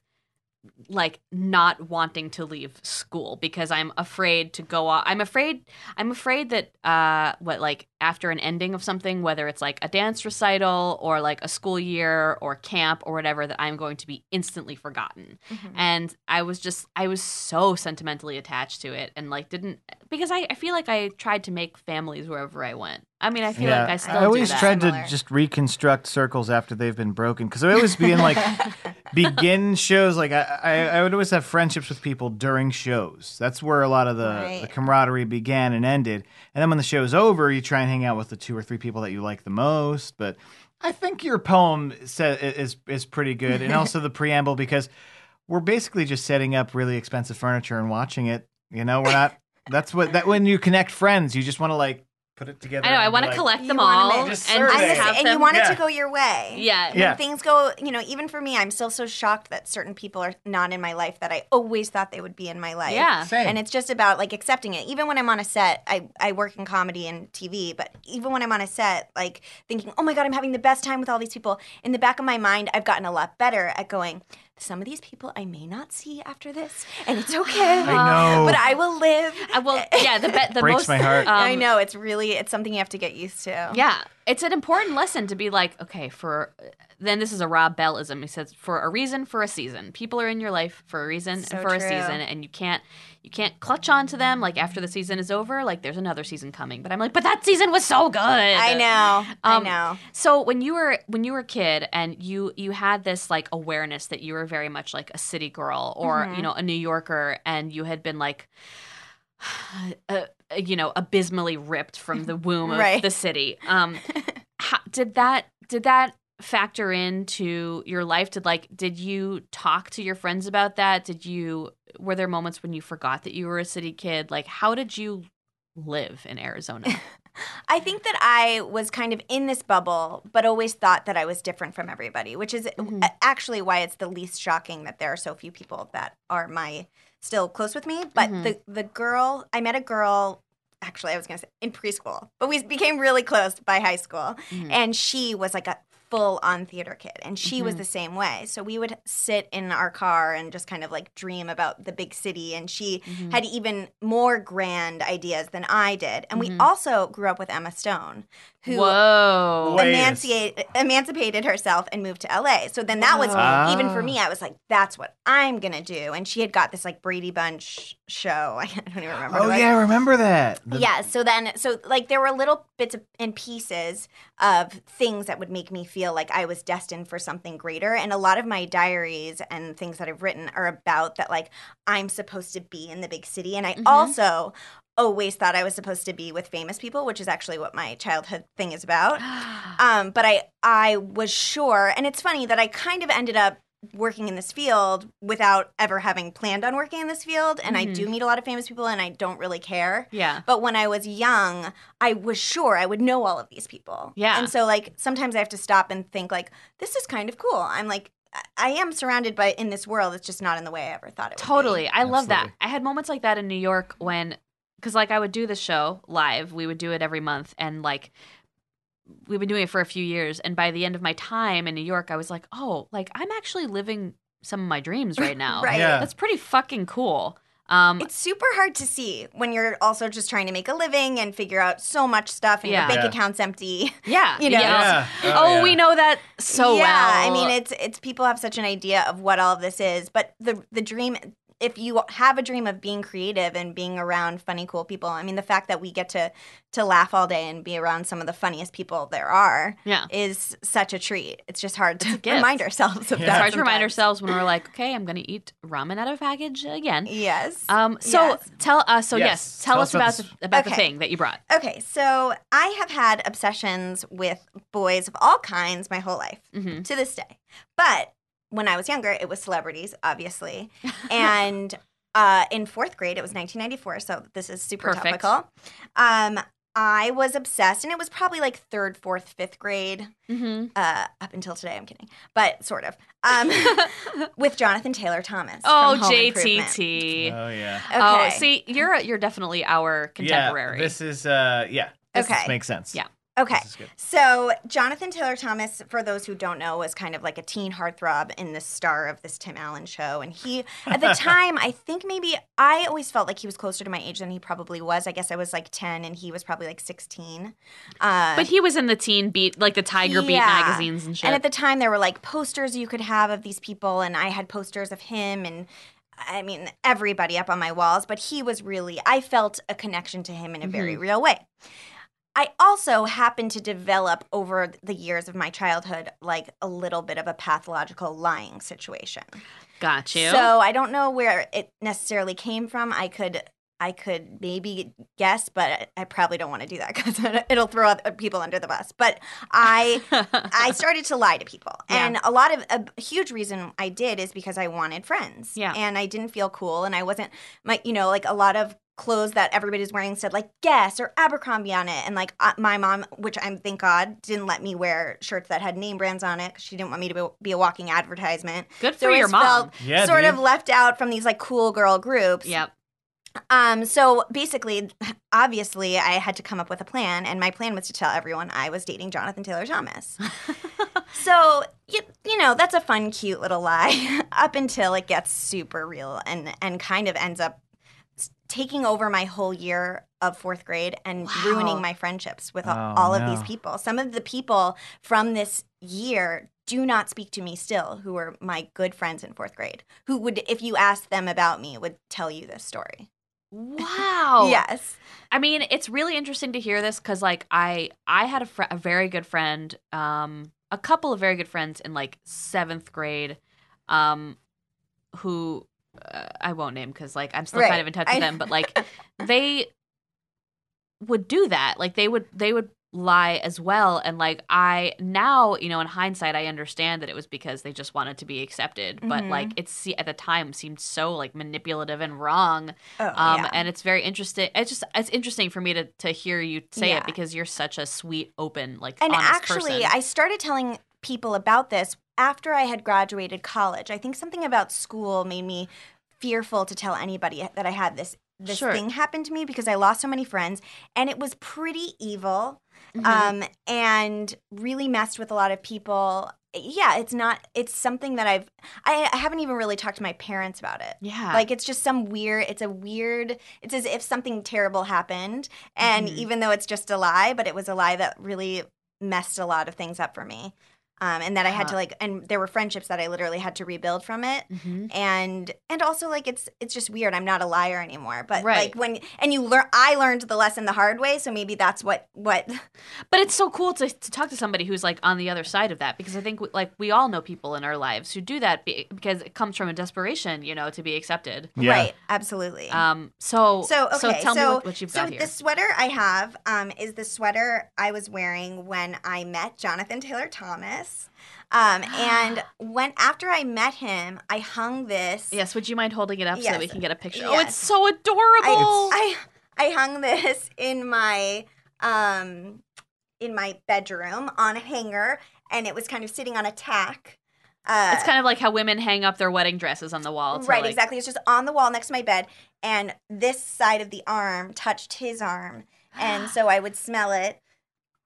[SPEAKER 1] like not wanting to leave school because I'm afraid to go off. I'm afraid I'm afraid that uh what like after an ending of something whether it's like a dance recital or like a school year or camp or whatever that I'm going to be instantly forgotten. And I was just I was so sentimentally attached to it and like didn't because I, I feel like I tried to make families wherever I went. I mean I feel like I still
[SPEAKER 2] I always
[SPEAKER 1] do that.
[SPEAKER 2] tried
[SPEAKER 4] Similar.
[SPEAKER 2] to just reconstruct circles after they've been broken because I always be in like begin shows. Like I, I, I would always have friendships with people during shows. That's where a lot of the,
[SPEAKER 4] Right.
[SPEAKER 2] the camaraderie began and ended. And then when the show's over, you try and hang out with the two or three people that you like the most. But I think your poem sa- is is pretty good, and also the preamble because we're basically just setting up really expensive furniture and watching it. You know, we're not. That's what that when you connect friends, you just want to like put it together.
[SPEAKER 1] I know I want to
[SPEAKER 2] like,
[SPEAKER 1] collect them all and
[SPEAKER 2] Just
[SPEAKER 1] just
[SPEAKER 2] survey.
[SPEAKER 4] I'm the
[SPEAKER 2] Survey.
[SPEAKER 4] same-
[SPEAKER 1] have
[SPEAKER 4] and you
[SPEAKER 1] them.
[SPEAKER 4] want it
[SPEAKER 2] Yeah.
[SPEAKER 4] to go your way.
[SPEAKER 1] yeah.
[SPEAKER 2] Yeah.
[SPEAKER 4] When things go, you know, even for me, I'm still so shocked that certain people are not in my life that I always thought they would be in my life.
[SPEAKER 1] Yeah.
[SPEAKER 2] Same.
[SPEAKER 4] And it's just about like accepting it. Even when I'm on a set, I, I work in comedy and TV, but even when I'm on a set, like thinking, oh my God, I'm having the best time with all these people, in the back of my mind, I've gotten a lot better at going, some of these people I may not see after this, and it's okay.
[SPEAKER 2] I know.
[SPEAKER 4] But I will live.
[SPEAKER 1] Uh, well, yeah, the be- the
[SPEAKER 2] Breaks
[SPEAKER 1] most
[SPEAKER 2] my heart.
[SPEAKER 1] um,
[SPEAKER 4] I know it's really it's something you have to get used to.
[SPEAKER 1] Yeah, it's an important lesson to be like, okay, for then this is a Rob Bellism. He says, for a reason, for a season. People are in your life for a reason
[SPEAKER 4] So
[SPEAKER 1] and for
[SPEAKER 4] true.
[SPEAKER 1] a season, and you can't you can't clutch onto them like after the season is over. Like there's another season coming, but I'm like, but that season was so good.
[SPEAKER 4] I know.
[SPEAKER 1] Um,
[SPEAKER 4] I know.
[SPEAKER 1] So when you were when you were a kid and you you had this like awareness that you were very much like a city girl or
[SPEAKER 4] Mm-hmm.
[SPEAKER 1] you know a New Yorker and you had been like uh, you know abysmally ripped from the womb of
[SPEAKER 4] Right.
[SPEAKER 1] the city. Um how, did that did that factor into your life did like did you talk to your friends about that did you were there moments when you forgot that you were a city kid like how did you live in Arizona
[SPEAKER 4] I think that I was kind of in this bubble, but always thought that I was different from everybody, which is
[SPEAKER 1] Mhm.
[SPEAKER 4] actually why it's the least shocking that there are so few people that are my still close with me. But
[SPEAKER 1] Mhm.
[SPEAKER 4] the the girl I met a girl actually I was gonna say in preschool, but we became really close by high school,
[SPEAKER 1] Mhm.
[SPEAKER 4] and she was like a full on theater kid and she was
[SPEAKER 1] Mhm.
[SPEAKER 4] the same way so we would sit in our car and just kind of like dream about the big city and she
[SPEAKER 1] Mhm.
[SPEAKER 4] had even more grand ideas than I did. And
[SPEAKER 1] Mhm.
[SPEAKER 4] we also grew up with Emma Stone, who
[SPEAKER 1] whoa
[SPEAKER 4] emancipated herself and moved to LA. So then that was
[SPEAKER 1] Whoa.
[SPEAKER 4] even for me. I was like, "That's what I'm gonna do." And she had got this like Brady Bunch show. I don't even remember.
[SPEAKER 2] Oh yeah, I remember that. The-
[SPEAKER 4] yeah so then so like there were little bits of, and pieces of things that would make me feel like i was destined for something greater. And a lot of my diaries and things that i've written are about that like i'm supposed to be in the big city. And i
[SPEAKER 1] Mhm.
[SPEAKER 4] also always thought i was supposed to be with famous people which is actually what my childhood thing is about. Um, but I I was sure, and it's funny that I kind of ended up working in this field without ever having planned on working in this field, and I
[SPEAKER 1] Mhm.
[SPEAKER 4] do meet a lot of famous people, and I don't really care.
[SPEAKER 1] yeah
[SPEAKER 4] But when I was young, I was sure I would know all of these people.
[SPEAKER 1] Yeah.
[SPEAKER 4] and so like sometimes I have to stop and think like this is kind of cool. I'm like. I- I am surrounded by in this world. It's just not in the way I ever thought it would. be.
[SPEAKER 1] Totally. I love that. I had moments like that in New York when, because like I would do the show live. We would do it every month. And like, we've been doing it for a few years. And by the end of my time in New York, I was like, oh, like I'm actually living some of my dreams right now.
[SPEAKER 4] Right.
[SPEAKER 2] Yeah.
[SPEAKER 1] That's pretty fucking cool. Um,
[SPEAKER 4] It's super hard to see when you're also just trying to make a living and figure out so much stuff and
[SPEAKER 1] Yeah.
[SPEAKER 4] your bank
[SPEAKER 2] Yeah.
[SPEAKER 4] account's empty.
[SPEAKER 1] yeah.
[SPEAKER 4] you know.
[SPEAKER 1] yeah.
[SPEAKER 2] Yeah.
[SPEAKER 1] Oh,
[SPEAKER 2] yeah.
[SPEAKER 1] we know that so well. yeah.
[SPEAKER 4] I mean, it's it's people have such an idea of what all of this is, but the the dream if you have a dream of being creative and being around funny, cool people, I mean, the fact that we get to to laugh all day and be around some of the funniest people there are
[SPEAKER 1] Yeah.
[SPEAKER 4] is such a treat. It's just hard to remind ourselves of
[SPEAKER 2] Yeah.
[SPEAKER 4] that.
[SPEAKER 1] It's hard to remind ourselves when we're like, okay, I'm going to eat ramen out of a package again.
[SPEAKER 4] Yes.
[SPEAKER 1] Um. So
[SPEAKER 4] Yes.
[SPEAKER 1] tell us. So yes,
[SPEAKER 2] Yes.
[SPEAKER 1] tell,
[SPEAKER 2] Tell
[SPEAKER 1] us
[SPEAKER 2] us about
[SPEAKER 1] about the, about the thing that you brought.
[SPEAKER 4] Okay, so I have had obsessions with boys of all kinds my whole life
[SPEAKER 1] hmm
[SPEAKER 4] to this day. But when I was younger, it was celebrities, obviously. and uh, in fourth grade, it was 1994, so this is super
[SPEAKER 1] Perfect.
[SPEAKER 4] topical. Um, I was obsessed, and it was probably like third, fourth, fifth grade,
[SPEAKER 1] hmm
[SPEAKER 4] uh, up until today. I'm kidding, but sort of. Um, with Jonathan Taylor Thomas.
[SPEAKER 1] oh,
[SPEAKER 4] from Home
[SPEAKER 1] JTT.
[SPEAKER 2] Oh yeah.
[SPEAKER 1] Oh, see, you're you're definitely our contemporary.
[SPEAKER 2] Yeah, this is uh yeah. This
[SPEAKER 4] Okay.
[SPEAKER 2] makes sense.
[SPEAKER 1] Yeah.
[SPEAKER 4] Okay.
[SPEAKER 2] This is good.
[SPEAKER 4] So, Jonathan Taylor Thomas, for those who don't know, was kind of like a teen heartthrob in the star of this Tim Allen show. And he, at the time, I think maybe I always felt like he was closer to my age than he probably was. I guess I was like 10 and he was probably like 16. Uh,
[SPEAKER 1] but he was in the teen beat, like the Tiger Beat magazines and shit.
[SPEAKER 4] and at the time, there were like posters you could have of these people, and I had posters of him and I mean, everybody up on my walls, but he was really, I felt a connection to him in a very real way. I also happened to develop over the years of my childhood, like a little bit of a pathological lying situation.
[SPEAKER 1] Got you.
[SPEAKER 4] So I don't know where it necessarily came from. I could. I could maybe guess, but I probably don't want to do that because it'll throw other people under the bus. But I I started to lie to people.
[SPEAKER 1] Yeah.
[SPEAKER 4] And a lot of a huge reason I did is because I wanted friends.
[SPEAKER 1] Yeah.
[SPEAKER 4] And I didn't feel cool and I wasn't my you know, like a lot of clothes that everybody's wearing said like Guess or Abercrombie on it and like uh, my mom which I'm thank God didn't let me wear shirts that had name brands on it cuz she didn't want me to be, be a walking advertisement.
[SPEAKER 1] Good
[SPEAKER 4] So
[SPEAKER 1] for
[SPEAKER 4] I
[SPEAKER 1] your
[SPEAKER 4] always
[SPEAKER 1] mom.
[SPEAKER 4] felt
[SPEAKER 2] Yeah,
[SPEAKER 4] sort
[SPEAKER 2] dude.
[SPEAKER 4] of left out from these like cool girl groups.
[SPEAKER 1] Yep.
[SPEAKER 4] Um, so basically, obviously, I had to come up with a plan, and my plan was to tell everyone I was dating Jonathan Taylor Thomas. so you, you know that's a fun, cute little lie up until it gets super real and and kind of ends up s- taking over my whole year of fourth grade and
[SPEAKER 1] Wow.
[SPEAKER 4] ruining my friendships with
[SPEAKER 2] Oh,
[SPEAKER 4] all of
[SPEAKER 2] no.
[SPEAKER 4] these people. Some of the people from this year do not speak to me still, who were my good friends in fourth grade, who would, if you asked them about me, would tell you this story.
[SPEAKER 1] Wow.
[SPEAKER 4] Yes.
[SPEAKER 1] I mean, it's really interesting to hear this because, like, I I had a, fr- a very good friend, um, a couple of very good friends in like seventh grade, um, who uh, I won't name because, like, I'm still
[SPEAKER 4] Right.
[SPEAKER 1] kind of in touch with
[SPEAKER 4] I-
[SPEAKER 1] them, but like, they would do that. Like, they would they would lie as well, and like, I now you know in hindsight I understand that it was because they just wanted to be accepted, but
[SPEAKER 4] Mhm.
[SPEAKER 1] like, it's at the time seemed so like manipulative and wrong.
[SPEAKER 4] Oh,
[SPEAKER 1] Um,
[SPEAKER 4] yeah.
[SPEAKER 1] and it's very interesting. It's just it's interesting for me to to hear you say
[SPEAKER 4] Yeah.
[SPEAKER 1] it because you're such a sweet, open, like
[SPEAKER 4] and actually,
[SPEAKER 1] person.
[SPEAKER 4] I started telling people about this after I had graduated college. I think something about school made me fearful to tell anybody that I had this this
[SPEAKER 1] Sure.
[SPEAKER 4] thing happen to me because I lost so many friends and it was pretty evil
[SPEAKER 1] Mhm.
[SPEAKER 4] um, and really messed with a lot of people. Yeah, it's not. It's something that I've. I, I haven't even really talked to my parents about it.
[SPEAKER 1] yeah,
[SPEAKER 4] Like it's just some weird. It's a weird. It's as if something terrible happened, and
[SPEAKER 1] Mhm.
[SPEAKER 4] even though it's just a lie, but it was a lie that really messed a lot of things up for me. Um, and that I had to like, and there were friendships that I literally had to rebuild from it
[SPEAKER 1] Mhm.
[SPEAKER 4] and and also like it's it's just weird i'm not a liar anymore but
[SPEAKER 1] Right.
[SPEAKER 4] like when and you learn i learned the lesson the hard way so maybe that's what what
[SPEAKER 1] But it's so cool to to talk to somebody who's like on the other side of that because I think like we all know people in our lives who do that be- because it comes from a desperation, you know, to be accepted.
[SPEAKER 2] Yeah.
[SPEAKER 4] right absolutely
[SPEAKER 1] Um. So
[SPEAKER 4] so okay
[SPEAKER 1] tell me what, what you've
[SPEAKER 4] so
[SPEAKER 1] got here.
[SPEAKER 4] the sweater i have um is the sweater i was wearing when i met jonathan taylor thomas um and when after i met him i hung this
[SPEAKER 1] yes. Would you mind holding it up so that we can get a picture? Oh, it's so adorable.
[SPEAKER 4] I, I I hung this in my um in my bedroom on a hanger, and it was kind of sitting on a tack. Uh,
[SPEAKER 1] it's kind of like how women hang up their wedding dresses on the wall.
[SPEAKER 4] right,
[SPEAKER 1] like-
[SPEAKER 4] exactly. It's just on the wall next to my bed, and this side of the arm touched his arm, and so I would smell it.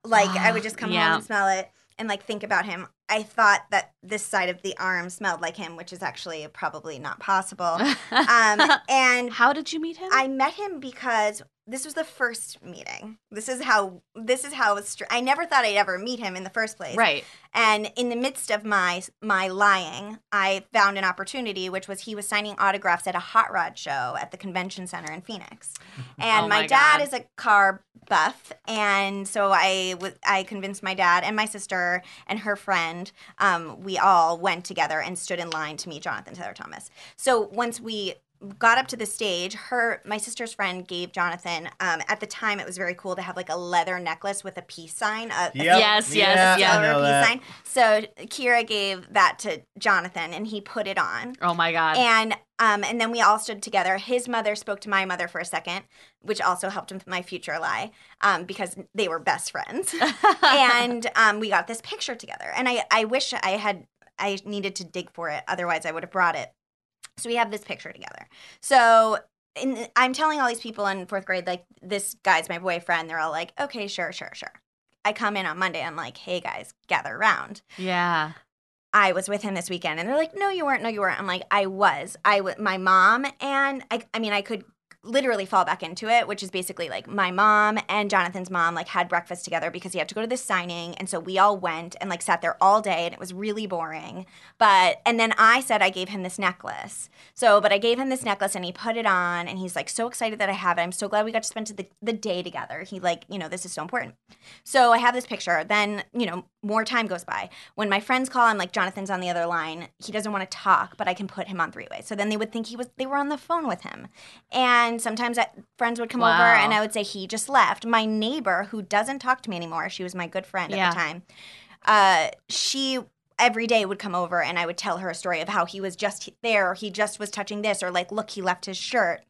[SPEAKER 4] Like I would just come
[SPEAKER 1] Yeah.
[SPEAKER 4] home and smell it, and like think about him. I thought that this side of the arm smelled like him, which is actually probably not possible. Um, and
[SPEAKER 1] How did you meet him?
[SPEAKER 4] I met him because this was the first meeting. This is how this is how str- I never thought I'd ever meet him in the first place.
[SPEAKER 1] Right.
[SPEAKER 4] And in the midst of my my lying, I found an opportunity, which was he was signing autographs at a hot rod show at the convention center in Phoenix. And
[SPEAKER 1] Oh
[SPEAKER 4] my,
[SPEAKER 1] my
[SPEAKER 4] dad
[SPEAKER 1] God.
[SPEAKER 4] is a car buff, and so I was I convinced my dad and my sister and her friend. Um, we all went together and stood in line to meet Jonathan Taylor Thomas. So once we got up to the stage her my sister's friend gave jonathan um, at the time it was very cool to have like a leather necklace with a peace sign a, a
[SPEAKER 2] Yep.
[SPEAKER 1] Yes, yes,
[SPEAKER 2] Yeah,
[SPEAKER 1] yeah.
[SPEAKER 2] I
[SPEAKER 4] silver
[SPEAKER 2] know
[SPEAKER 4] peace
[SPEAKER 2] that.
[SPEAKER 4] sign. So Kira gave that to Jonathan, and he put it on.
[SPEAKER 1] Oh my god.
[SPEAKER 4] And um, and then we all stood together. His mother spoke to my mother for a second, which also helped with my future lie, um, because they were best friends. and um, we got this picture together. And I, I wish I had, I needed to dig for it. Otherwise, I would have brought it. So we have this picture together. So in, I'm telling all these people in fourth grade, like, this guy's my boyfriend. They're all like, okay, sure, sure, sure. I come in on Monday. I'm like, hey guys, gather around.
[SPEAKER 1] yeah.
[SPEAKER 4] I was with him this weekend. And they're like, no, you weren't. No, you weren't. I'm like, I was. I w- my mom and I, I mean, I could literally fall back into it, which is basically like my mom and Jonathan's mom like had breakfast together because he had to go to this signing. And so we all went and like sat there all day and it was really boring. But, and then I said I gave him this necklace. So, but I gave him this necklace and he put it on and he's like so excited that I have it. I'm so glad we got to spend the, the day together. He like, you know, this is so important. So I have this picture. Then, you know, more time goes by. When my friends call, I'm like, Jonathan's on the other line. He doesn't want to talk, but I can put him on three way. So then they would think he was they were on the phone with him. And sometimes I, friends would come over and I would say he just left. My neighbor who doesn't talk to me anymore, she was my good friend
[SPEAKER 1] Yeah.
[SPEAKER 4] at the time. Uh, she every day would come over and I would tell her a story of how he was just there or he just was touching this or like look he left his shirt.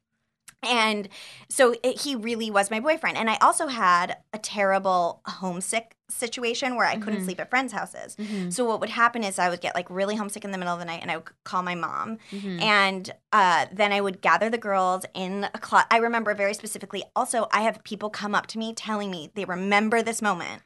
[SPEAKER 4] And so it, he really was my boyfriend. And I also had a terrible homesick situation where I couldn't
[SPEAKER 1] Mhm.
[SPEAKER 4] sleep at friends' houses.
[SPEAKER 1] Mhm.
[SPEAKER 4] So what would happen is I would get like really homesick in the middle of the night and I would call my mom
[SPEAKER 1] Mhm.
[SPEAKER 4] and uh, then I would gather the girls in a closet. I remember very specifically. Also, I have people come up to me telling me they remember this moment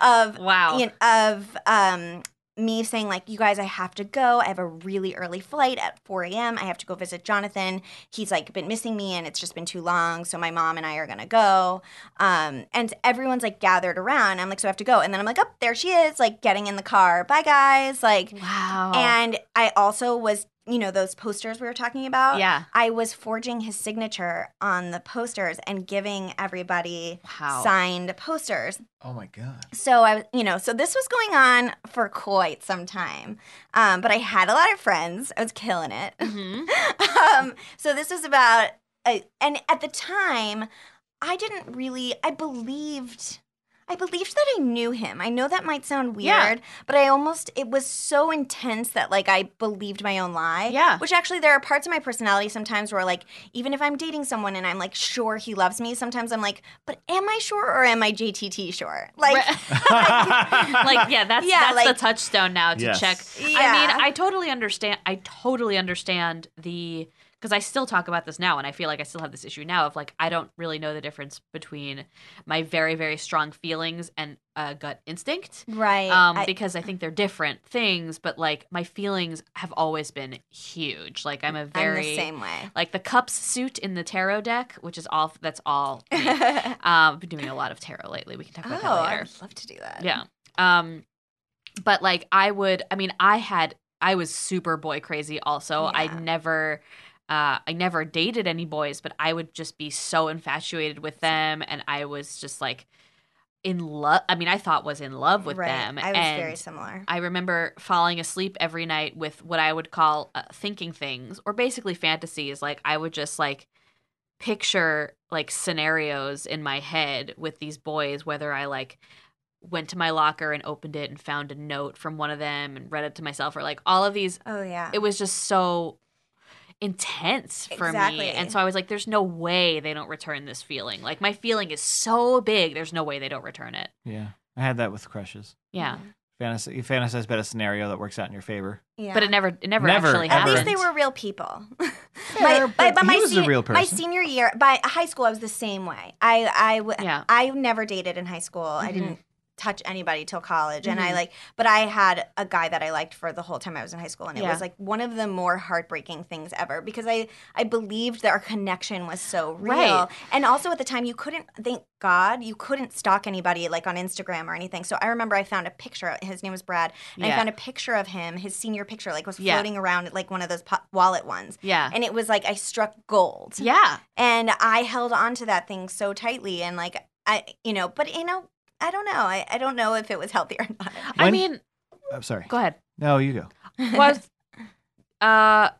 [SPEAKER 4] of
[SPEAKER 1] Wow.
[SPEAKER 4] you know, of um, me saying like, "You guys, I have to go. I have a really early flight at 4 a.m. I have to go visit Jonathan. He's like been missing me, and it's just been too long. So my mom and I are gonna go." Um, and everyone's like gathered around. I'm like, "So I have to go," and then I'm like, "Oh, there she is!" Like getting in the car. Bye, guys. Like,
[SPEAKER 1] wow.
[SPEAKER 4] and I also was, you know, those posters we were talking about.
[SPEAKER 1] yeah.
[SPEAKER 4] I was forging his signature on the posters and giving everybody
[SPEAKER 1] Wow.
[SPEAKER 4] signed posters.
[SPEAKER 2] Oh my god.
[SPEAKER 4] So I, was- you know, so this was going on for quite some time. Um, but I had a lot of friends. I was killing it.
[SPEAKER 1] Mhm.
[SPEAKER 4] um, so this was about, uh, and at the time, I didn't really. I believed. I believed that I knew him. I know that might sound weird,
[SPEAKER 1] Yeah.
[SPEAKER 4] but I almost it was so intense that like I believed my own lie.
[SPEAKER 1] Yeah.
[SPEAKER 4] Which actually there are parts of my personality sometimes where like even if I'm dating someone and I'm like sure he loves me, sometimes I'm like, but am I sure or am I JTT sure? Like
[SPEAKER 1] like yeah, that's
[SPEAKER 4] Yeah,
[SPEAKER 1] that's
[SPEAKER 4] like-
[SPEAKER 1] the touchstone now to
[SPEAKER 2] Yes.
[SPEAKER 1] check. I mean, I totally understand. I totally understand the because I still talk about this now, and I feel like I still have this issue now of like I don't really know the difference between my very very strong feelings and uh, gut instinct.
[SPEAKER 4] right.
[SPEAKER 1] Um,
[SPEAKER 4] I-
[SPEAKER 1] because I think they're different things, but like my feelings have always been huge. Like I'm a very
[SPEAKER 4] I'm same way.
[SPEAKER 1] like the cups suit in the tarot deck, which is all that's all. me. um, I've been doing a lot of tarot lately. We can talk
[SPEAKER 4] oh,
[SPEAKER 1] about that later.
[SPEAKER 4] I'd love to do that.
[SPEAKER 1] Yeah. Um but like I would I mean I had I was super boy crazy also. I
[SPEAKER 4] Yeah.
[SPEAKER 1] never uh I never dated any boys, but I would just be so infatuated with them and I was just like in love I mean I thought was in love with
[SPEAKER 4] right.
[SPEAKER 1] them
[SPEAKER 4] I was
[SPEAKER 1] and
[SPEAKER 4] very similar.
[SPEAKER 1] I remember falling asleep every night with what I would call uh, thinking things or basically fantasies. Like I would just like picture like scenarios in my head with these boys, whether I like went to my locker and opened it and found a note from one of them and read it to myself or like all of these.
[SPEAKER 4] Oh yeah.
[SPEAKER 1] It was just so intense for
[SPEAKER 4] Exactly.
[SPEAKER 1] me. And so I was like, there's no way they don't return this feeling. Like my feeling is so big, there's no way they don't return it.
[SPEAKER 2] Yeah, I had that with crushes.
[SPEAKER 1] Yeah.
[SPEAKER 2] Fantasy, you fantasize about a scenario that works out in your favor.
[SPEAKER 4] yeah.
[SPEAKER 1] But it never it never,
[SPEAKER 2] Never,
[SPEAKER 1] actually
[SPEAKER 2] ever.
[SPEAKER 4] At least they were real people.
[SPEAKER 2] Fair, but
[SPEAKER 4] by
[SPEAKER 2] he was a
[SPEAKER 4] sen-
[SPEAKER 2] real
[SPEAKER 4] My senior year, by high school, I was the same way. I, I I w-
[SPEAKER 1] Yeah.
[SPEAKER 4] I never dated in high school. I
[SPEAKER 1] Mhm.
[SPEAKER 4] didn't touch anybody till college and i
[SPEAKER 1] Mhm.
[SPEAKER 4] like but i had a guy that i liked for the whole time i was in high school and it
[SPEAKER 1] Yeah.
[SPEAKER 4] was like one of the more heartbreaking things ever because i i believed that our connection was so real
[SPEAKER 1] Right.
[SPEAKER 4] and also at the time you couldn't thank god you couldn't stalk anybody like on instagram or anything so i remember i found a picture his name was brad and i found a picture of him his senior picture like was
[SPEAKER 1] Yeah.
[SPEAKER 4] floating around like one of those po- wallet ones
[SPEAKER 1] Yeah.
[SPEAKER 4] and it was like i struck gold
[SPEAKER 1] yeah.
[SPEAKER 4] and I held on to that thing so tightly and like I you know but you know I don't know I, I don't know if it was healthy or not
[SPEAKER 1] I
[SPEAKER 2] When-
[SPEAKER 1] mean,
[SPEAKER 2] I'm sorry.
[SPEAKER 1] go ahead.
[SPEAKER 2] No, you go.
[SPEAKER 1] was uh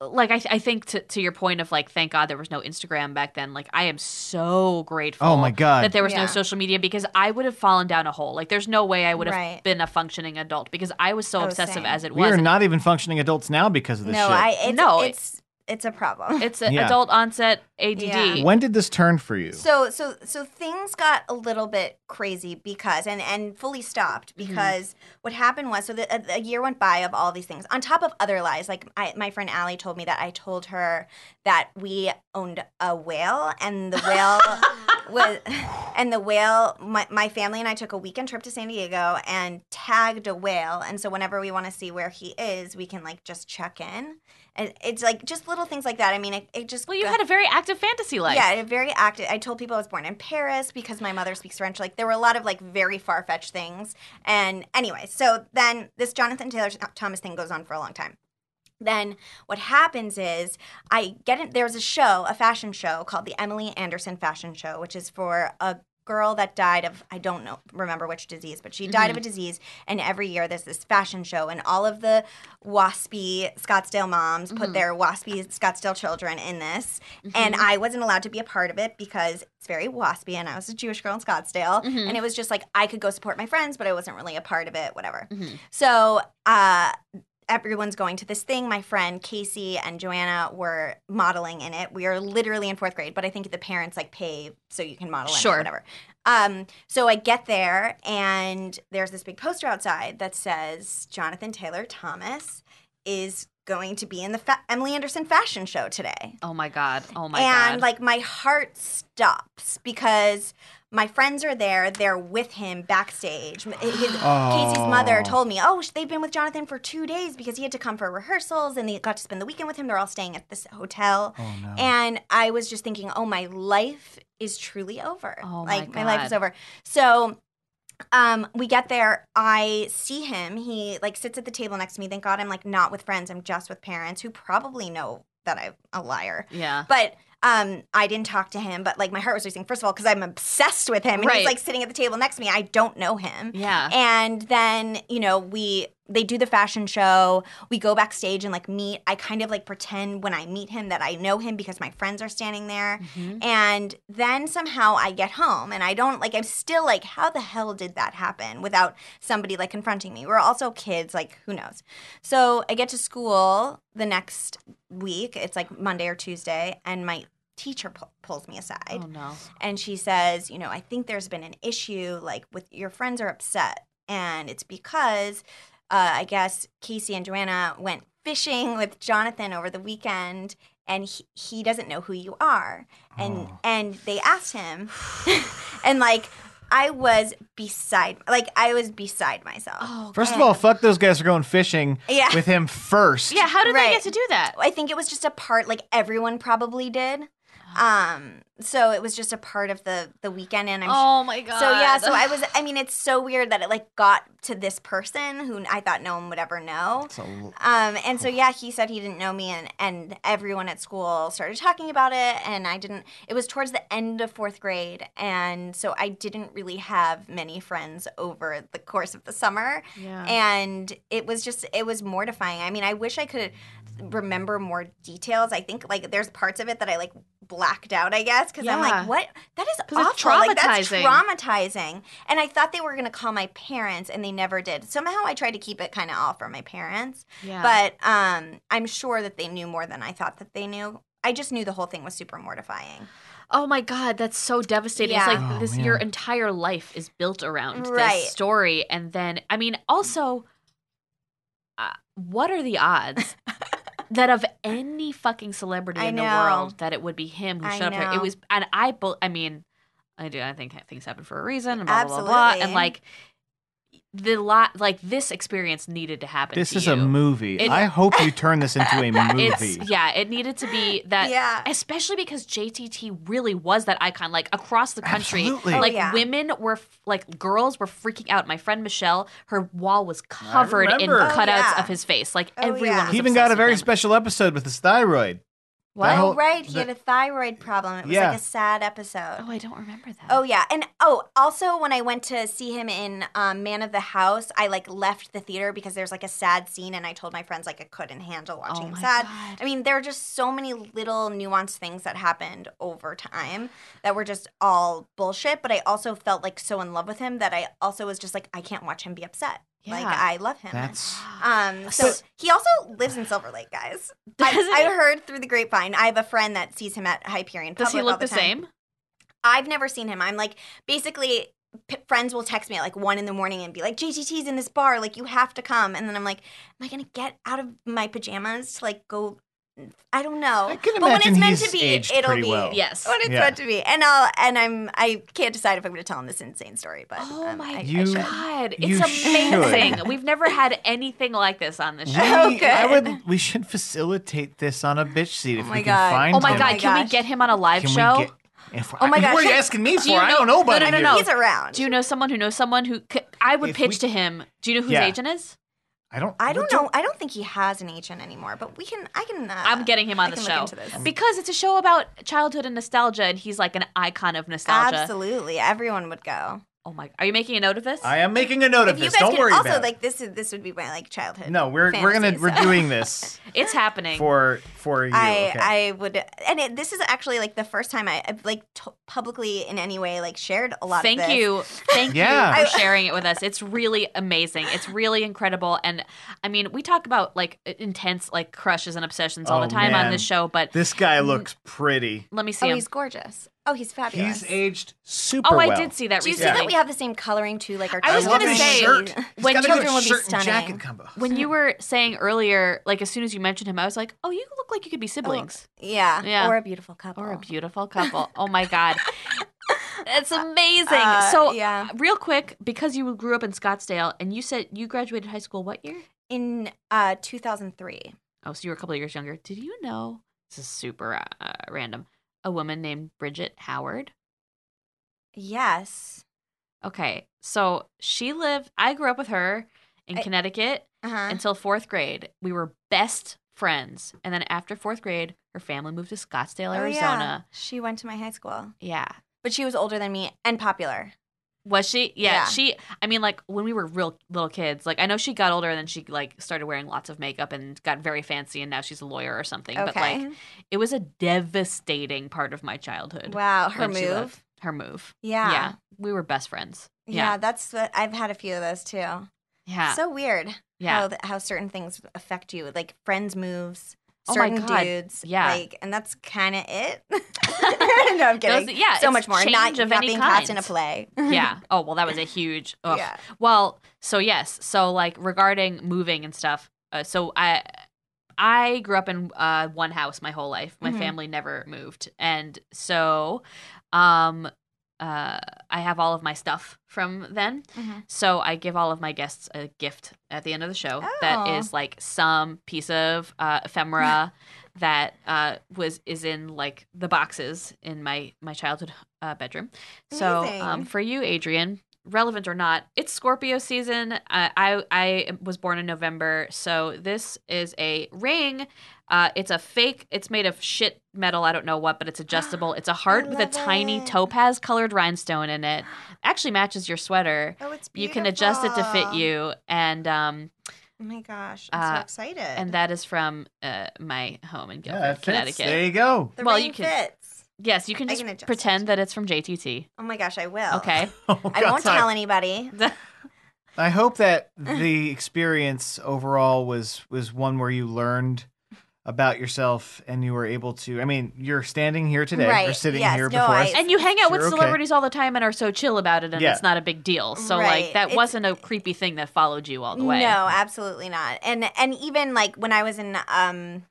[SPEAKER 1] like I, I think to, to your point of like thank god there was no instagram back then like i am so grateful
[SPEAKER 2] Oh my god.
[SPEAKER 1] that there was
[SPEAKER 4] Yeah.
[SPEAKER 1] no social media because i would have fallen down a hole like there's no way i would have
[SPEAKER 4] Right.
[SPEAKER 1] been a functioning adult because i was so
[SPEAKER 4] Oh,
[SPEAKER 1] obsessive
[SPEAKER 4] same.
[SPEAKER 1] as it was.
[SPEAKER 2] we
[SPEAKER 1] was
[SPEAKER 2] are not even functioning adults now because of this
[SPEAKER 4] no
[SPEAKER 2] shit.
[SPEAKER 4] I it's,
[SPEAKER 1] No,
[SPEAKER 4] it's it's a problem
[SPEAKER 1] it's an
[SPEAKER 2] Yeah.
[SPEAKER 1] adult onset add
[SPEAKER 4] Yeah.
[SPEAKER 2] when did this turn for you?
[SPEAKER 4] so so so things got a little bit crazy because and and fully stopped
[SPEAKER 1] Mm-hmm.
[SPEAKER 4] because what happened was so the, a, a year went by of all these things on top of other lies like I, my friend Allie told me that I told her that we owned a whale and the whale was and the whale my, my family and I took a weekend trip to San Diego and tagged a whale and so whenever we want to see where he is we can like just check in and it's like just little things like that I mean it, it just
[SPEAKER 1] well you had a very active fantasy life
[SPEAKER 4] yeah, very active. I told people I was born in Paris because my mother speaks French. Like there were a lot of like very far fetched things. And anyway, so then this Jonathan Taylor Thomas thing goes on for a long time. Then what happens is I get in, there's a show, a fashion show called the Emily Anderson Fashion Show, which is for a girl that died of I don't know remember which disease, but she died of a disease. And every year there's this fashion show, and all of the waspy Scottsdale moms put their waspy Scottsdale children in this. And I wasn't allowed to be a part of it because it's very waspy, and I was a Jewish girl in Scottsdale,
[SPEAKER 1] Mhm.
[SPEAKER 4] and it was just like I could go support my friends, but I wasn't really a part of it. Whatever.
[SPEAKER 1] Mhm.
[SPEAKER 4] So uh, everyone's going to this thing. My friend Casey and Joanna were modeling in it. We are literally in fourth grade, but I think the parents like pay so you can model in
[SPEAKER 1] Sure.
[SPEAKER 4] it, whatever. Um, so I get there and there's this big poster outside that says Jonathan Taylor Thomas is going to be in the fa- Emily Anderson fashion show today
[SPEAKER 1] oh my god oh my
[SPEAKER 4] and
[SPEAKER 1] god And
[SPEAKER 4] like my heart stops because my friends are there. They're with him backstage. His, Casey's mother
[SPEAKER 2] Oh.
[SPEAKER 4] told me, "Oh, they've been with Jonathan for two days because he had to come for rehearsals, and they got to spend the weekend with him. They're all staying at this hotel."
[SPEAKER 2] Oh no.
[SPEAKER 4] And I was just thinking, "Oh, my life is truly over.
[SPEAKER 1] Oh, my
[SPEAKER 4] like my life is over." So um we get there i see him he like sits at the table next to me thank god i'm like not with friends i'm just with parents who probably know that i'm a liar
[SPEAKER 1] yeah
[SPEAKER 4] but um, I didn't talk to him, but like my heart was racing. First of all, because I'm obsessed with him, and
[SPEAKER 1] Right.
[SPEAKER 4] he's like sitting at the table next to me. I don't know him.
[SPEAKER 1] yeah
[SPEAKER 4] And then you know we they do the fashion show. We go backstage and like meet. I kind of like pretend when I meet him that I know him because my friends are standing there.
[SPEAKER 1] Mhm.
[SPEAKER 4] And then somehow I get home and I don't like I'm still like how the hell did that happen without somebody like confronting me? We're also kids, like who knows. So I get to school the next week. It's like Monday or Tuesday and my teacher pu- pulls me aside
[SPEAKER 1] oh no
[SPEAKER 4] and she says, you know, I think there's been an issue like with your friends are upset and it's because uh, I guess Casey and Joanna went fishing with Jonathan over the weekend and he, he doesn't know who you are and
[SPEAKER 2] Oh.
[SPEAKER 4] and they asked him and like I was beside like I was beside myself.
[SPEAKER 1] oh
[SPEAKER 2] First of all, fuck those guys for going fishing
[SPEAKER 4] Yeah.
[SPEAKER 2] with him first.
[SPEAKER 1] yeah how did they get to do that
[SPEAKER 4] I think it was just a part like everyone probably did. Um so it was just a part of the the weekend and I'm
[SPEAKER 1] oh my god
[SPEAKER 4] So yeah, so I was. I mean, it's so weird that it like got to this person who I thought no one would ever know.
[SPEAKER 2] It's
[SPEAKER 4] Um, and so yeah, he said he didn't know me, and and everyone at school started talking about it, and I didn't. It was towards the end of fourth grade, and so I didn't really have many friends over the course of the summer,
[SPEAKER 1] yeah
[SPEAKER 4] and it was just it was mortifying. I mean, I wish I could remember more details. I think like there's parts of it that I like blacked out, I guess, because I'm like, what? That is
[SPEAKER 1] 'Cause it's
[SPEAKER 4] awful. Like, that's
[SPEAKER 1] traumatizing.
[SPEAKER 4] traumatizing. And I thought they were gonna call my parents, and they never did. Somehow I tried to keep it kind of all from my parents,
[SPEAKER 1] yeah
[SPEAKER 4] but um, I'm sure that they knew more than I thought that they knew. I just knew the whole thing was super mortifying.
[SPEAKER 1] Oh my god, that's so devastating.
[SPEAKER 4] Yeah.
[SPEAKER 1] It's like
[SPEAKER 2] Oh,
[SPEAKER 1] this your entire life is built around
[SPEAKER 4] Right.
[SPEAKER 1] this story and then I mean also uh, what are the odds that of any fucking celebrity
[SPEAKER 4] I
[SPEAKER 1] in the world that it would be him who
[SPEAKER 4] I
[SPEAKER 1] showed up here? It was and I I mean I do. I think things happen for a reason, and blah blah blah, blah. And like the lot, like this experience needed to happen.
[SPEAKER 2] This
[SPEAKER 1] to
[SPEAKER 2] is
[SPEAKER 1] you.
[SPEAKER 2] a movie.
[SPEAKER 1] It-
[SPEAKER 2] I hope you turn this into a movie.
[SPEAKER 1] It's yeah, it needed to be that.
[SPEAKER 4] Yeah.
[SPEAKER 1] especially because JTT really was that icon, like across the country.
[SPEAKER 2] Absolutely.
[SPEAKER 4] Oh,
[SPEAKER 1] Like
[SPEAKER 4] yeah.
[SPEAKER 1] women were like girls were freaking out. My friend Michelle, her wall was covered in
[SPEAKER 2] remember.
[SPEAKER 4] Oh,
[SPEAKER 1] cutouts
[SPEAKER 4] yeah.
[SPEAKER 1] of his face. Like
[SPEAKER 4] Oh,
[SPEAKER 1] everyone
[SPEAKER 4] yeah.
[SPEAKER 1] was
[SPEAKER 2] he even got a very
[SPEAKER 1] him.
[SPEAKER 2] special episode with his thyroid.
[SPEAKER 1] What?
[SPEAKER 4] Oh,
[SPEAKER 2] whole-
[SPEAKER 4] right. He
[SPEAKER 2] the-
[SPEAKER 4] had a thyroid problem. It was
[SPEAKER 2] Yeah.
[SPEAKER 4] like a sad episode.
[SPEAKER 1] Oh, I don't remember that.
[SPEAKER 4] Oh yeah, and oh, also when I went to see him in um, Man of the House, I like left the theater because there's like a sad scene, and I told my friends like I couldn't handle watching
[SPEAKER 1] Oh
[SPEAKER 4] him
[SPEAKER 1] my
[SPEAKER 4] sad.
[SPEAKER 1] God.
[SPEAKER 4] I mean, there are just so many little nuanced things that happened over time that were just all bullshit. But I also felt like so in love with him that I also was just like I can't watch him be upset. Like I love him.
[SPEAKER 2] That's
[SPEAKER 4] Um, so
[SPEAKER 2] But-
[SPEAKER 4] he also lives in Silver Lake, guys. I,
[SPEAKER 1] he?
[SPEAKER 4] I heard through the grapevine. I have a friend that sees him at Hyperion.
[SPEAKER 1] Does he
[SPEAKER 4] Public all
[SPEAKER 1] look the
[SPEAKER 4] time.
[SPEAKER 1] same?
[SPEAKER 4] I've never seen him. I'm like basically p- friends will text me at like one in the morning and be like JTT's in this bar, like you have to come. And then I'm like, am I gonna get out of my pajamas to like go? I don't know.
[SPEAKER 2] I can
[SPEAKER 4] but when it's meant
[SPEAKER 2] he's
[SPEAKER 4] to be,
[SPEAKER 2] aged
[SPEAKER 4] it'll be.
[SPEAKER 2] well.
[SPEAKER 1] Yes.
[SPEAKER 4] When it's
[SPEAKER 2] Yeah.
[SPEAKER 4] meant to be, and I'll and I'm I can't decide if I'm going to tell him this insane story, but
[SPEAKER 1] Oh
[SPEAKER 4] um,
[SPEAKER 1] my
[SPEAKER 4] I, I
[SPEAKER 2] You-
[SPEAKER 4] should.
[SPEAKER 1] God, it's amazing.
[SPEAKER 2] should.
[SPEAKER 1] We've never had anything like this on the
[SPEAKER 2] We,
[SPEAKER 1] show.
[SPEAKER 4] Oh,
[SPEAKER 2] I would. We should facilitate this on a bitch seat if
[SPEAKER 4] Oh
[SPEAKER 2] we
[SPEAKER 4] my
[SPEAKER 2] can
[SPEAKER 4] God.
[SPEAKER 2] find
[SPEAKER 1] Oh my
[SPEAKER 2] him.
[SPEAKER 1] God,
[SPEAKER 4] my
[SPEAKER 1] can we get him on a live
[SPEAKER 2] Can
[SPEAKER 1] show?
[SPEAKER 2] we get? If,
[SPEAKER 4] Oh my gosh,
[SPEAKER 2] What are you asking me for?
[SPEAKER 1] Do you
[SPEAKER 2] I don't know about
[SPEAKER 1] no,
[SPEAKER 2] it
[SPEAKER 1] no, no.
[SPEAKER 4] He's around.
[SPEAKER 1] Do you know someone who knows someone who could, I would
[SPEAKER 2] If
[SPEAKER 1] pitch
[SPEAKER 2] we-
[SPEAKER 1] to him? Do you know whose
[SPEAKER 2] Yeah.
[SPEAKER 1] agent is?
[SPEAKER 2] I don't.
[SPEAKER 4] I don't
[SPEAKER 2] what
[SPEAKER 4] know. I don't think he has an agent anymore, but we can. I can. Uh,
[SPEAKER 1] I'm getting him on
[SPEAKER 4] I
[SPEAKER 1] the
[SPEAKER 4] can
[SPEAKER 1] show
[SPEAKER 4] look into this.
[SPEAKER 1] because it's a show about childhood and nostalgia, and he's like an icon of nostalgia.
[SPEAKER 4] Absolutely, everyone would go.
[SPEAKER 1] Oh my! Are you making a note of this?
[SPEAKER 2] I am making a note of
[SPEAKER 4] if you
[SPEAKER 2] this.
[SPEAKER 4] guys
[SPEAKER 2] Don't
[SPEAKER 4] could
[SPEAKER 2] worry
[SPEAKER 4] also
[SPEAKER 2] about
[SPEAKER 4] like this is this would be my like childhood.
[SPEAKER 2] No, we're we're gonna
[SPEAKER 4] fantasy,
[SPEAKER 2] we're doing this
[SPEAKER 1] it's happening.
[SPEAKER 2] for for you.
[SPEAKER 4] I
[SPEAKER 2] okay.
[SPEAKER 4] I would and it, this is actually like the first time I I've like t- publicly in any way like shared a lot
[SPEAKER 1] Thank
[SPEAKER 4] of this.
[SPEAKER 1] Thank you. Thank
[SPEAKER 2] Yeah.
[SPEAKER 1] you for sharing it with us. It's really amazing. It's really incredible. And I mean, we talk about like intense like crushes and obsessions all
[SPEAKER 2] Oh,
[SPEAKER 1] the time on this show, but
[SPEAKER 2] this guy looks pretty.
[SPEAKER 1] let me see
[SPEAKER 4] Oh,
[SPEAKER 1] him.
[SPEAKER 4] he's gorgeous. Oh, he's fabulous.
[SPEAKER 2] He's aged super
[SPEAKER 1] Oh,
[SPEAKER 2] well.
[SPEAKER 1] I did see that
[SPEAKER 4] Do you see
[SPEAKER 1] recently.
[SPEAKER 4] that we have the same coloring too? Like our
[SPEAKER 1] I was
[SPEAKER 2] love
[SPEAKER 1] gonna
[SPEAKER 2] his
[SPEAKER 1] say,
[SPEAKER 2] shirt. He's
[SPEAKER 1] when
[SPEAKER 2] got a
[SPEAKER 4] children
[SPEAKER 2] good
[SPEAKER 4] would be
[SPEAKER 2] shirt and
[SPEAKER 4] stunning.
[SPEAKER 2] jacket combo.
[SPEAKER 1] when you were saying earlier, like as soon as you mentioned him, I was like, "Oh, you look like you could be siblings
[SPEAKER 4] yeah,
[SPEAKER 1] Yeah.
[SPEAKER 4] or a beautiful couple,
[SPEAKER 1] or a beautiful couple." oh my god, it's amazing.
[SPEAKER 4] Uh,
[SPEAKER 1] so,
[SPEAKER 4] yeah.
[SPEAKER 1] real quick, because you grew up in Scottsdale, and you said you graduated high school what year?
[SPEAKER 4] in uh 2003.
[SPEAKER 1] Oh, so you were a couple of years younger. Did you know? This is super uh, random. A woman named Bridget Howard.
[SPEAKER 4] Yes.
[SPEAKER 1] Okay, so she lived. I grew up with her in
[SPEAKER 4] I-
[SPEAKER 1] Connecticut
[SPEAKER 4] Uh-huh.
[SPEAKER 1] until fourth grade. We were best friends, and then after fourth grade, her family moved to Scottsdale,
[SPEAKER 4] Oh, yeah.
[SPEAKER 1] Arizona.
[SPEAKER 4] She went to my high school,
[SPEAKER 1] yeah.
[SPEAKER 4] but she was older than me and popular.
[SPEAKER 1] Was she? Yeah,
[SPEAKER 4] Yeah.
[SPEAKER 1] she. I mean, like when we were real little kids. Like I know she got older and then she like started wearing lots of makeup and got very fancy and now she's a lawyer or something. But like it was a devastating part of my childhood.
[SPEAKER 4] wow, her move.
[SPEAKER 1] Her move.
[SPEAKER 4] Yeah.
[SPEAKER 1] Yeah. We were best friends.
[SPEAKER 4] yeah.
[SPEAKER 1] Yeah.
[SPEAKER 4] that's what I've had a few of those too.
[SPEAKER 1] Yeah.
[SPEAKER 4] So weird
[SPEAKER 1] yeah.
[SPEAKER 4] how how certain things affect you, like friends moves, certain
[SPEAKER 1] God,
[SPEAKER 4] dudes.
[SPEAKER 1] yeah.
[SPEAKER 4] like, and that's kind of it. no, I'm kidding.
[SPEAKER 1] Those- yeah,
[SPEAKER 4] so much more. Not,
[SPEAKER 1] of
[SPEAKER 4] not being cast in a play.
[SPEAKER 1] yeah. Oh well, that was a huge. Ugh.
[SPEAKER 4] Yeah.
[SPEAKER 1] Well, so yes, so like regarding moving and stuff. Uh, so I, I grew up in uh, one house my whole life. My
[SPEAKER 4] Mhm.
[SPEAKER 1] family never moved, and so, um, uh, I have all of my stuff from then.
[SPEAKER 4] Mhm.
[SPEAKER 1] So I give all of my guests a gift at the end of the show that
[SPEAKER 4] Oh.
[SPEAKER 1] is like some piece of uh, ephemera that uh, was is in like the boxes in my my childhood uh, bedroom. So um, for you, Adrien, relevant or not, it's Scorpio season. Uh, I I was born in November, so this is a ring. Uh, it's a fake. It's made of shit metal. I don't know what, but it's adjustable. It's a heart with a tiny
[SPEAKER 4] it.
[SPEAKER 1] topaz colored rhinestone in it. Actually matches your sweater.
[SPEAKER 4] Oh, it's beautiful.
[SPEAKER 1] You can adjust it to fit you, and um,
[SPEAKER 4] Oh my gosh, I'm
[SPEAKER 1] Uh,
[SPEAKER 4] so excited.
[SPEAKER 1] and that is from uh, my home in Guilford,
[SPEAKER 2] that fits.
[SPEAKER 1] Connecticut.
[SPEAKER 2] There you go.
[SPEAKER 4] the
[SPEAKER 1] well,
[SPEAKER 4] ring
[SPEAKER 1] you can-
[SPEAKER 4] fits.
[SPEAKER 1] Yes, you can just
[SPEAKER 4] can
[SPEAKER 1] pretend that it's from JTT.
[SPEAKER 4] Oh my gosh, I will.
[SPEAKER 1] Okay.
[SPEAKER 2] Oh,
[SPEAKER 4] I
[SPEAKER 2] God,
[SPEAKER 4] won't
[SPEAKER 2] sorry.
[SPEAKER 4] tell anybody.
[SPEAKER 2] I hope that the experience overall was was one where you learned about yourself and you were able to. I mean, you're standing here today. We're sitting
[SPEAKER 4] yes,
[SPEAKER 2] here
[SPEAKER 4] no,
[SPEAKER 2] before
[SPEAKER 4] I-
[SPEAKER 2] us.
[SPEAKER 1] and you hang out with
[SPEAKER 2] Sure, okay.
[SPEAKER 1] celebrities all the time and are so chill about it, and
[SPEAKER 2] Yeah.
[SPEAKER 1] it's not a big deal. So
[SPEAKER 4] Right.
[SPEAKER 1] like that
[SPEAKER 4] It's-
[SPEAKER 1] wasn't a creepy thing that followed you all the way.
[SPEAKER 4] No, absolutely not. And and even like when I was in um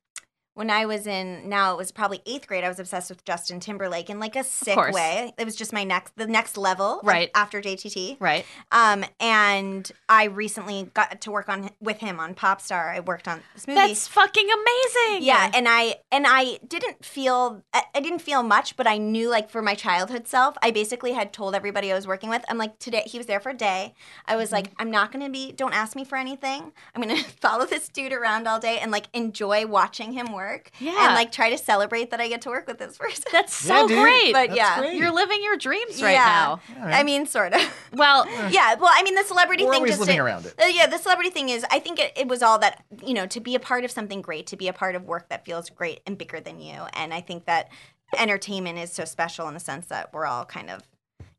[SPEAKER 4] when I was in now it was probably eighth grade. I was obsessed with Justin Timberlake in like a sick way. It was just my next the next level
[SPEAKER 1] Right.
[SPEAKER 4] after JTT.
[SPEAKER 1] Right.
[SPEAKER 4] Um, and I recently got to work on with him on Popstar. I worked on this movie.
[SPEAKER 1] That's fucking amazing.
[SPEAKER 4] yeah, and I and I didn't feel I I didn't feel much, but I knew like for my childhood self, I basically had told everybody I was working with. I'm like today he was there for a day. I was like I'm not going to be don't ask me for anything. I'm going to follow this dude around all day and like enjoy watching him work.
[SPEAKER 1] Yeah.
[SPEAKER 4] And like try to celebrate that I get to work with this person.
[SPEAKER 1] That's so
[SPEAKER 2] Yeah,
[SPEAKER 1] great.
[SPEAKER 4] But
[SPEAKER 2] That's
[SPEAKER 4] yeah.
[SPEAKER 2] great.
[SPEAKER 1] You're living your dreams right
[SPEAKER 4] Yeah.
[SPEAKER 1] now.
[SPEAKER 4] I mean sort of.
[SPEAKER 1] Well,
[SPEAKER 4] yeah, well, I mean the celebrity
[SPEAKER 5] We're
[SPEAKER 4] thing
[SPEAKER 5] always
[SPEAKER 4] just
[SPEAKER 5] living
[SPEAKER 4] it-
[SPEAKER 5] around it.
[SPEAKER 4] Uh, yeah, the celebrity thing is, I think it, it was all that, you know, to be a part of something great, to be a part of work that feels great and bigger than you. And I think that entertainment is so special in the sense that we're all kind of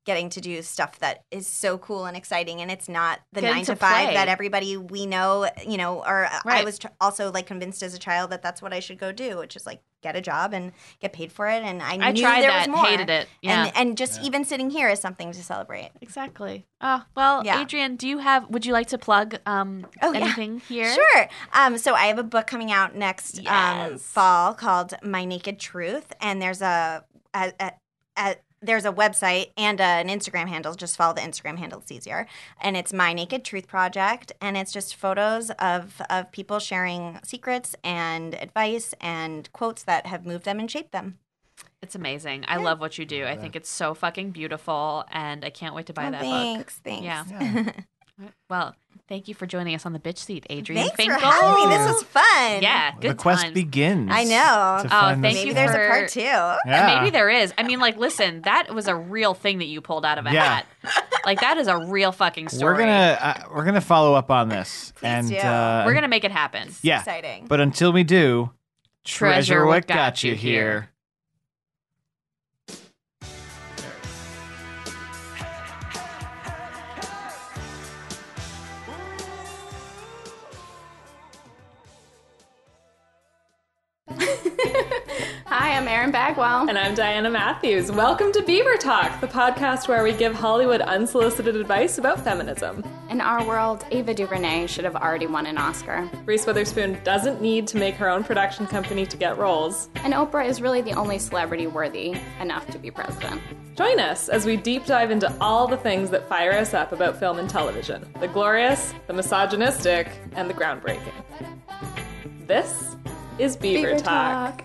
[SPEAKER 4] getting to do stuff that is so cool and exciting. And it's not the
[SPEAKER 1] Getting
[SPEAKER 4] nine
[SPEAKER 1] to
[SPEAKER 4] to, five
[SPEAKER 1] play.
[SPEAKER 4] that everybody we know, you know, or I was tr- also like convinced as a child that that's what I should go do, which is like get a job and get paid for it. And I,
[SPEAKER 1] I
[SPEAKER 4] knew
[SPEAKER 1] tried
[SPEAKER 4] there
[SPEAKER 1] that,
[SPEAKER 4] was more.
[SPEAKER 1] hated it. Yeah.
[SPEAKER 4] And, and just even sitting here is something to celebrate.
[SPEAKER 1] exactly. Oh, well,
[SPEAKER 4] Yeah.
[SPEAKER 1] Adrien, do you have would you like to plug um
[SPEAKER 4] Oh, yeah.
[SPEAKER 1] anything here?
[SPEAKER 4] Sure. Um, so I have a book coming out next um, fall called My Naked Truth, and there's a, a, a, a there's a website and an Instagram handle. Just follow the Instagram handle; it's easier. And it's My Naked Truth Project, and it's just photos of of people sharing secrets and advice and quotes that have moved them and shaped them.
[SPEAKER 1] It's amazing. I love what you do. I think it's so fucking beautiful and I can't wait to buy
[SPEAKER 4] Oh,
[SPEAKER 1] that
[SPEAKER 4] thanks, thanks.
[SPEAKER 1] Yeah.
[SPEAKER 5] Yeah.
[SPEAKER 1] book. Well, thank you for joining us on the bitch seat, Adrien
[SPEAKER 4] Thanks
[SPEAKER 1] Finkel.
[SPEAKER 4] for having me. This was fun.
[SPEAKER 1] Yeah, good
[SPEAKER 2] the quest
[SPEAKER 1] times.
[SPEAKER 2] begins.
[SPEAKER 4] I know.
[SPEAKER 1] Oh, thank
[SPEAKER 4] Maybe
[SPEAKER 1] you
[SPEAKER 4] there's
[SPEAKER 2] guy.
[SPEAKER 4] a part two.
[SPEAKER 2] Yeah.
[SPEAKER 1] Maybe there is. I mean, like, listen, that was a real thing that you pulled out of a
[SPEAKER 2] Yeah.
[SPEAKER 1] hat. Like, that is a real fucking story.
[SPEAKER 2] We're gonna uh, we're gonna follow up on this, and
[SPEAKER 4] do.
[SPEAKER 2] uh,
[SPEAKER 1] We're gonna make it happen.
[SPEAKER 2] yeah.
[SPEAKER 4] Exciting.
[SPEAKER 2] But until we do, treasure what got you
[SPEAKER 1] here.
[SPEAKER 2] here.
[SPEAKER 6] Hi, I'm Erin Bagwell.
[SPEAKER 7] And I'm Diana Matthews. Welcome to Beaver Talk, the podcast where we give Hollywood unsolicited advice about feminism.
[SPEAKER 6] In our world, Ava DuVernay should have already won an Oscar.
[SPEAKER 7] Reese Witherspoon doesn't need to make her own production company to get roles.
[SPEAKER 6] And Oprah is really the only celebrity worthy enough to be president.
[SPEAKER 7] Join us as we deep dive into all the things that fire us up about film and television the glorious, the misogynistic, and the groundbreaking. This is Beaver, Talk.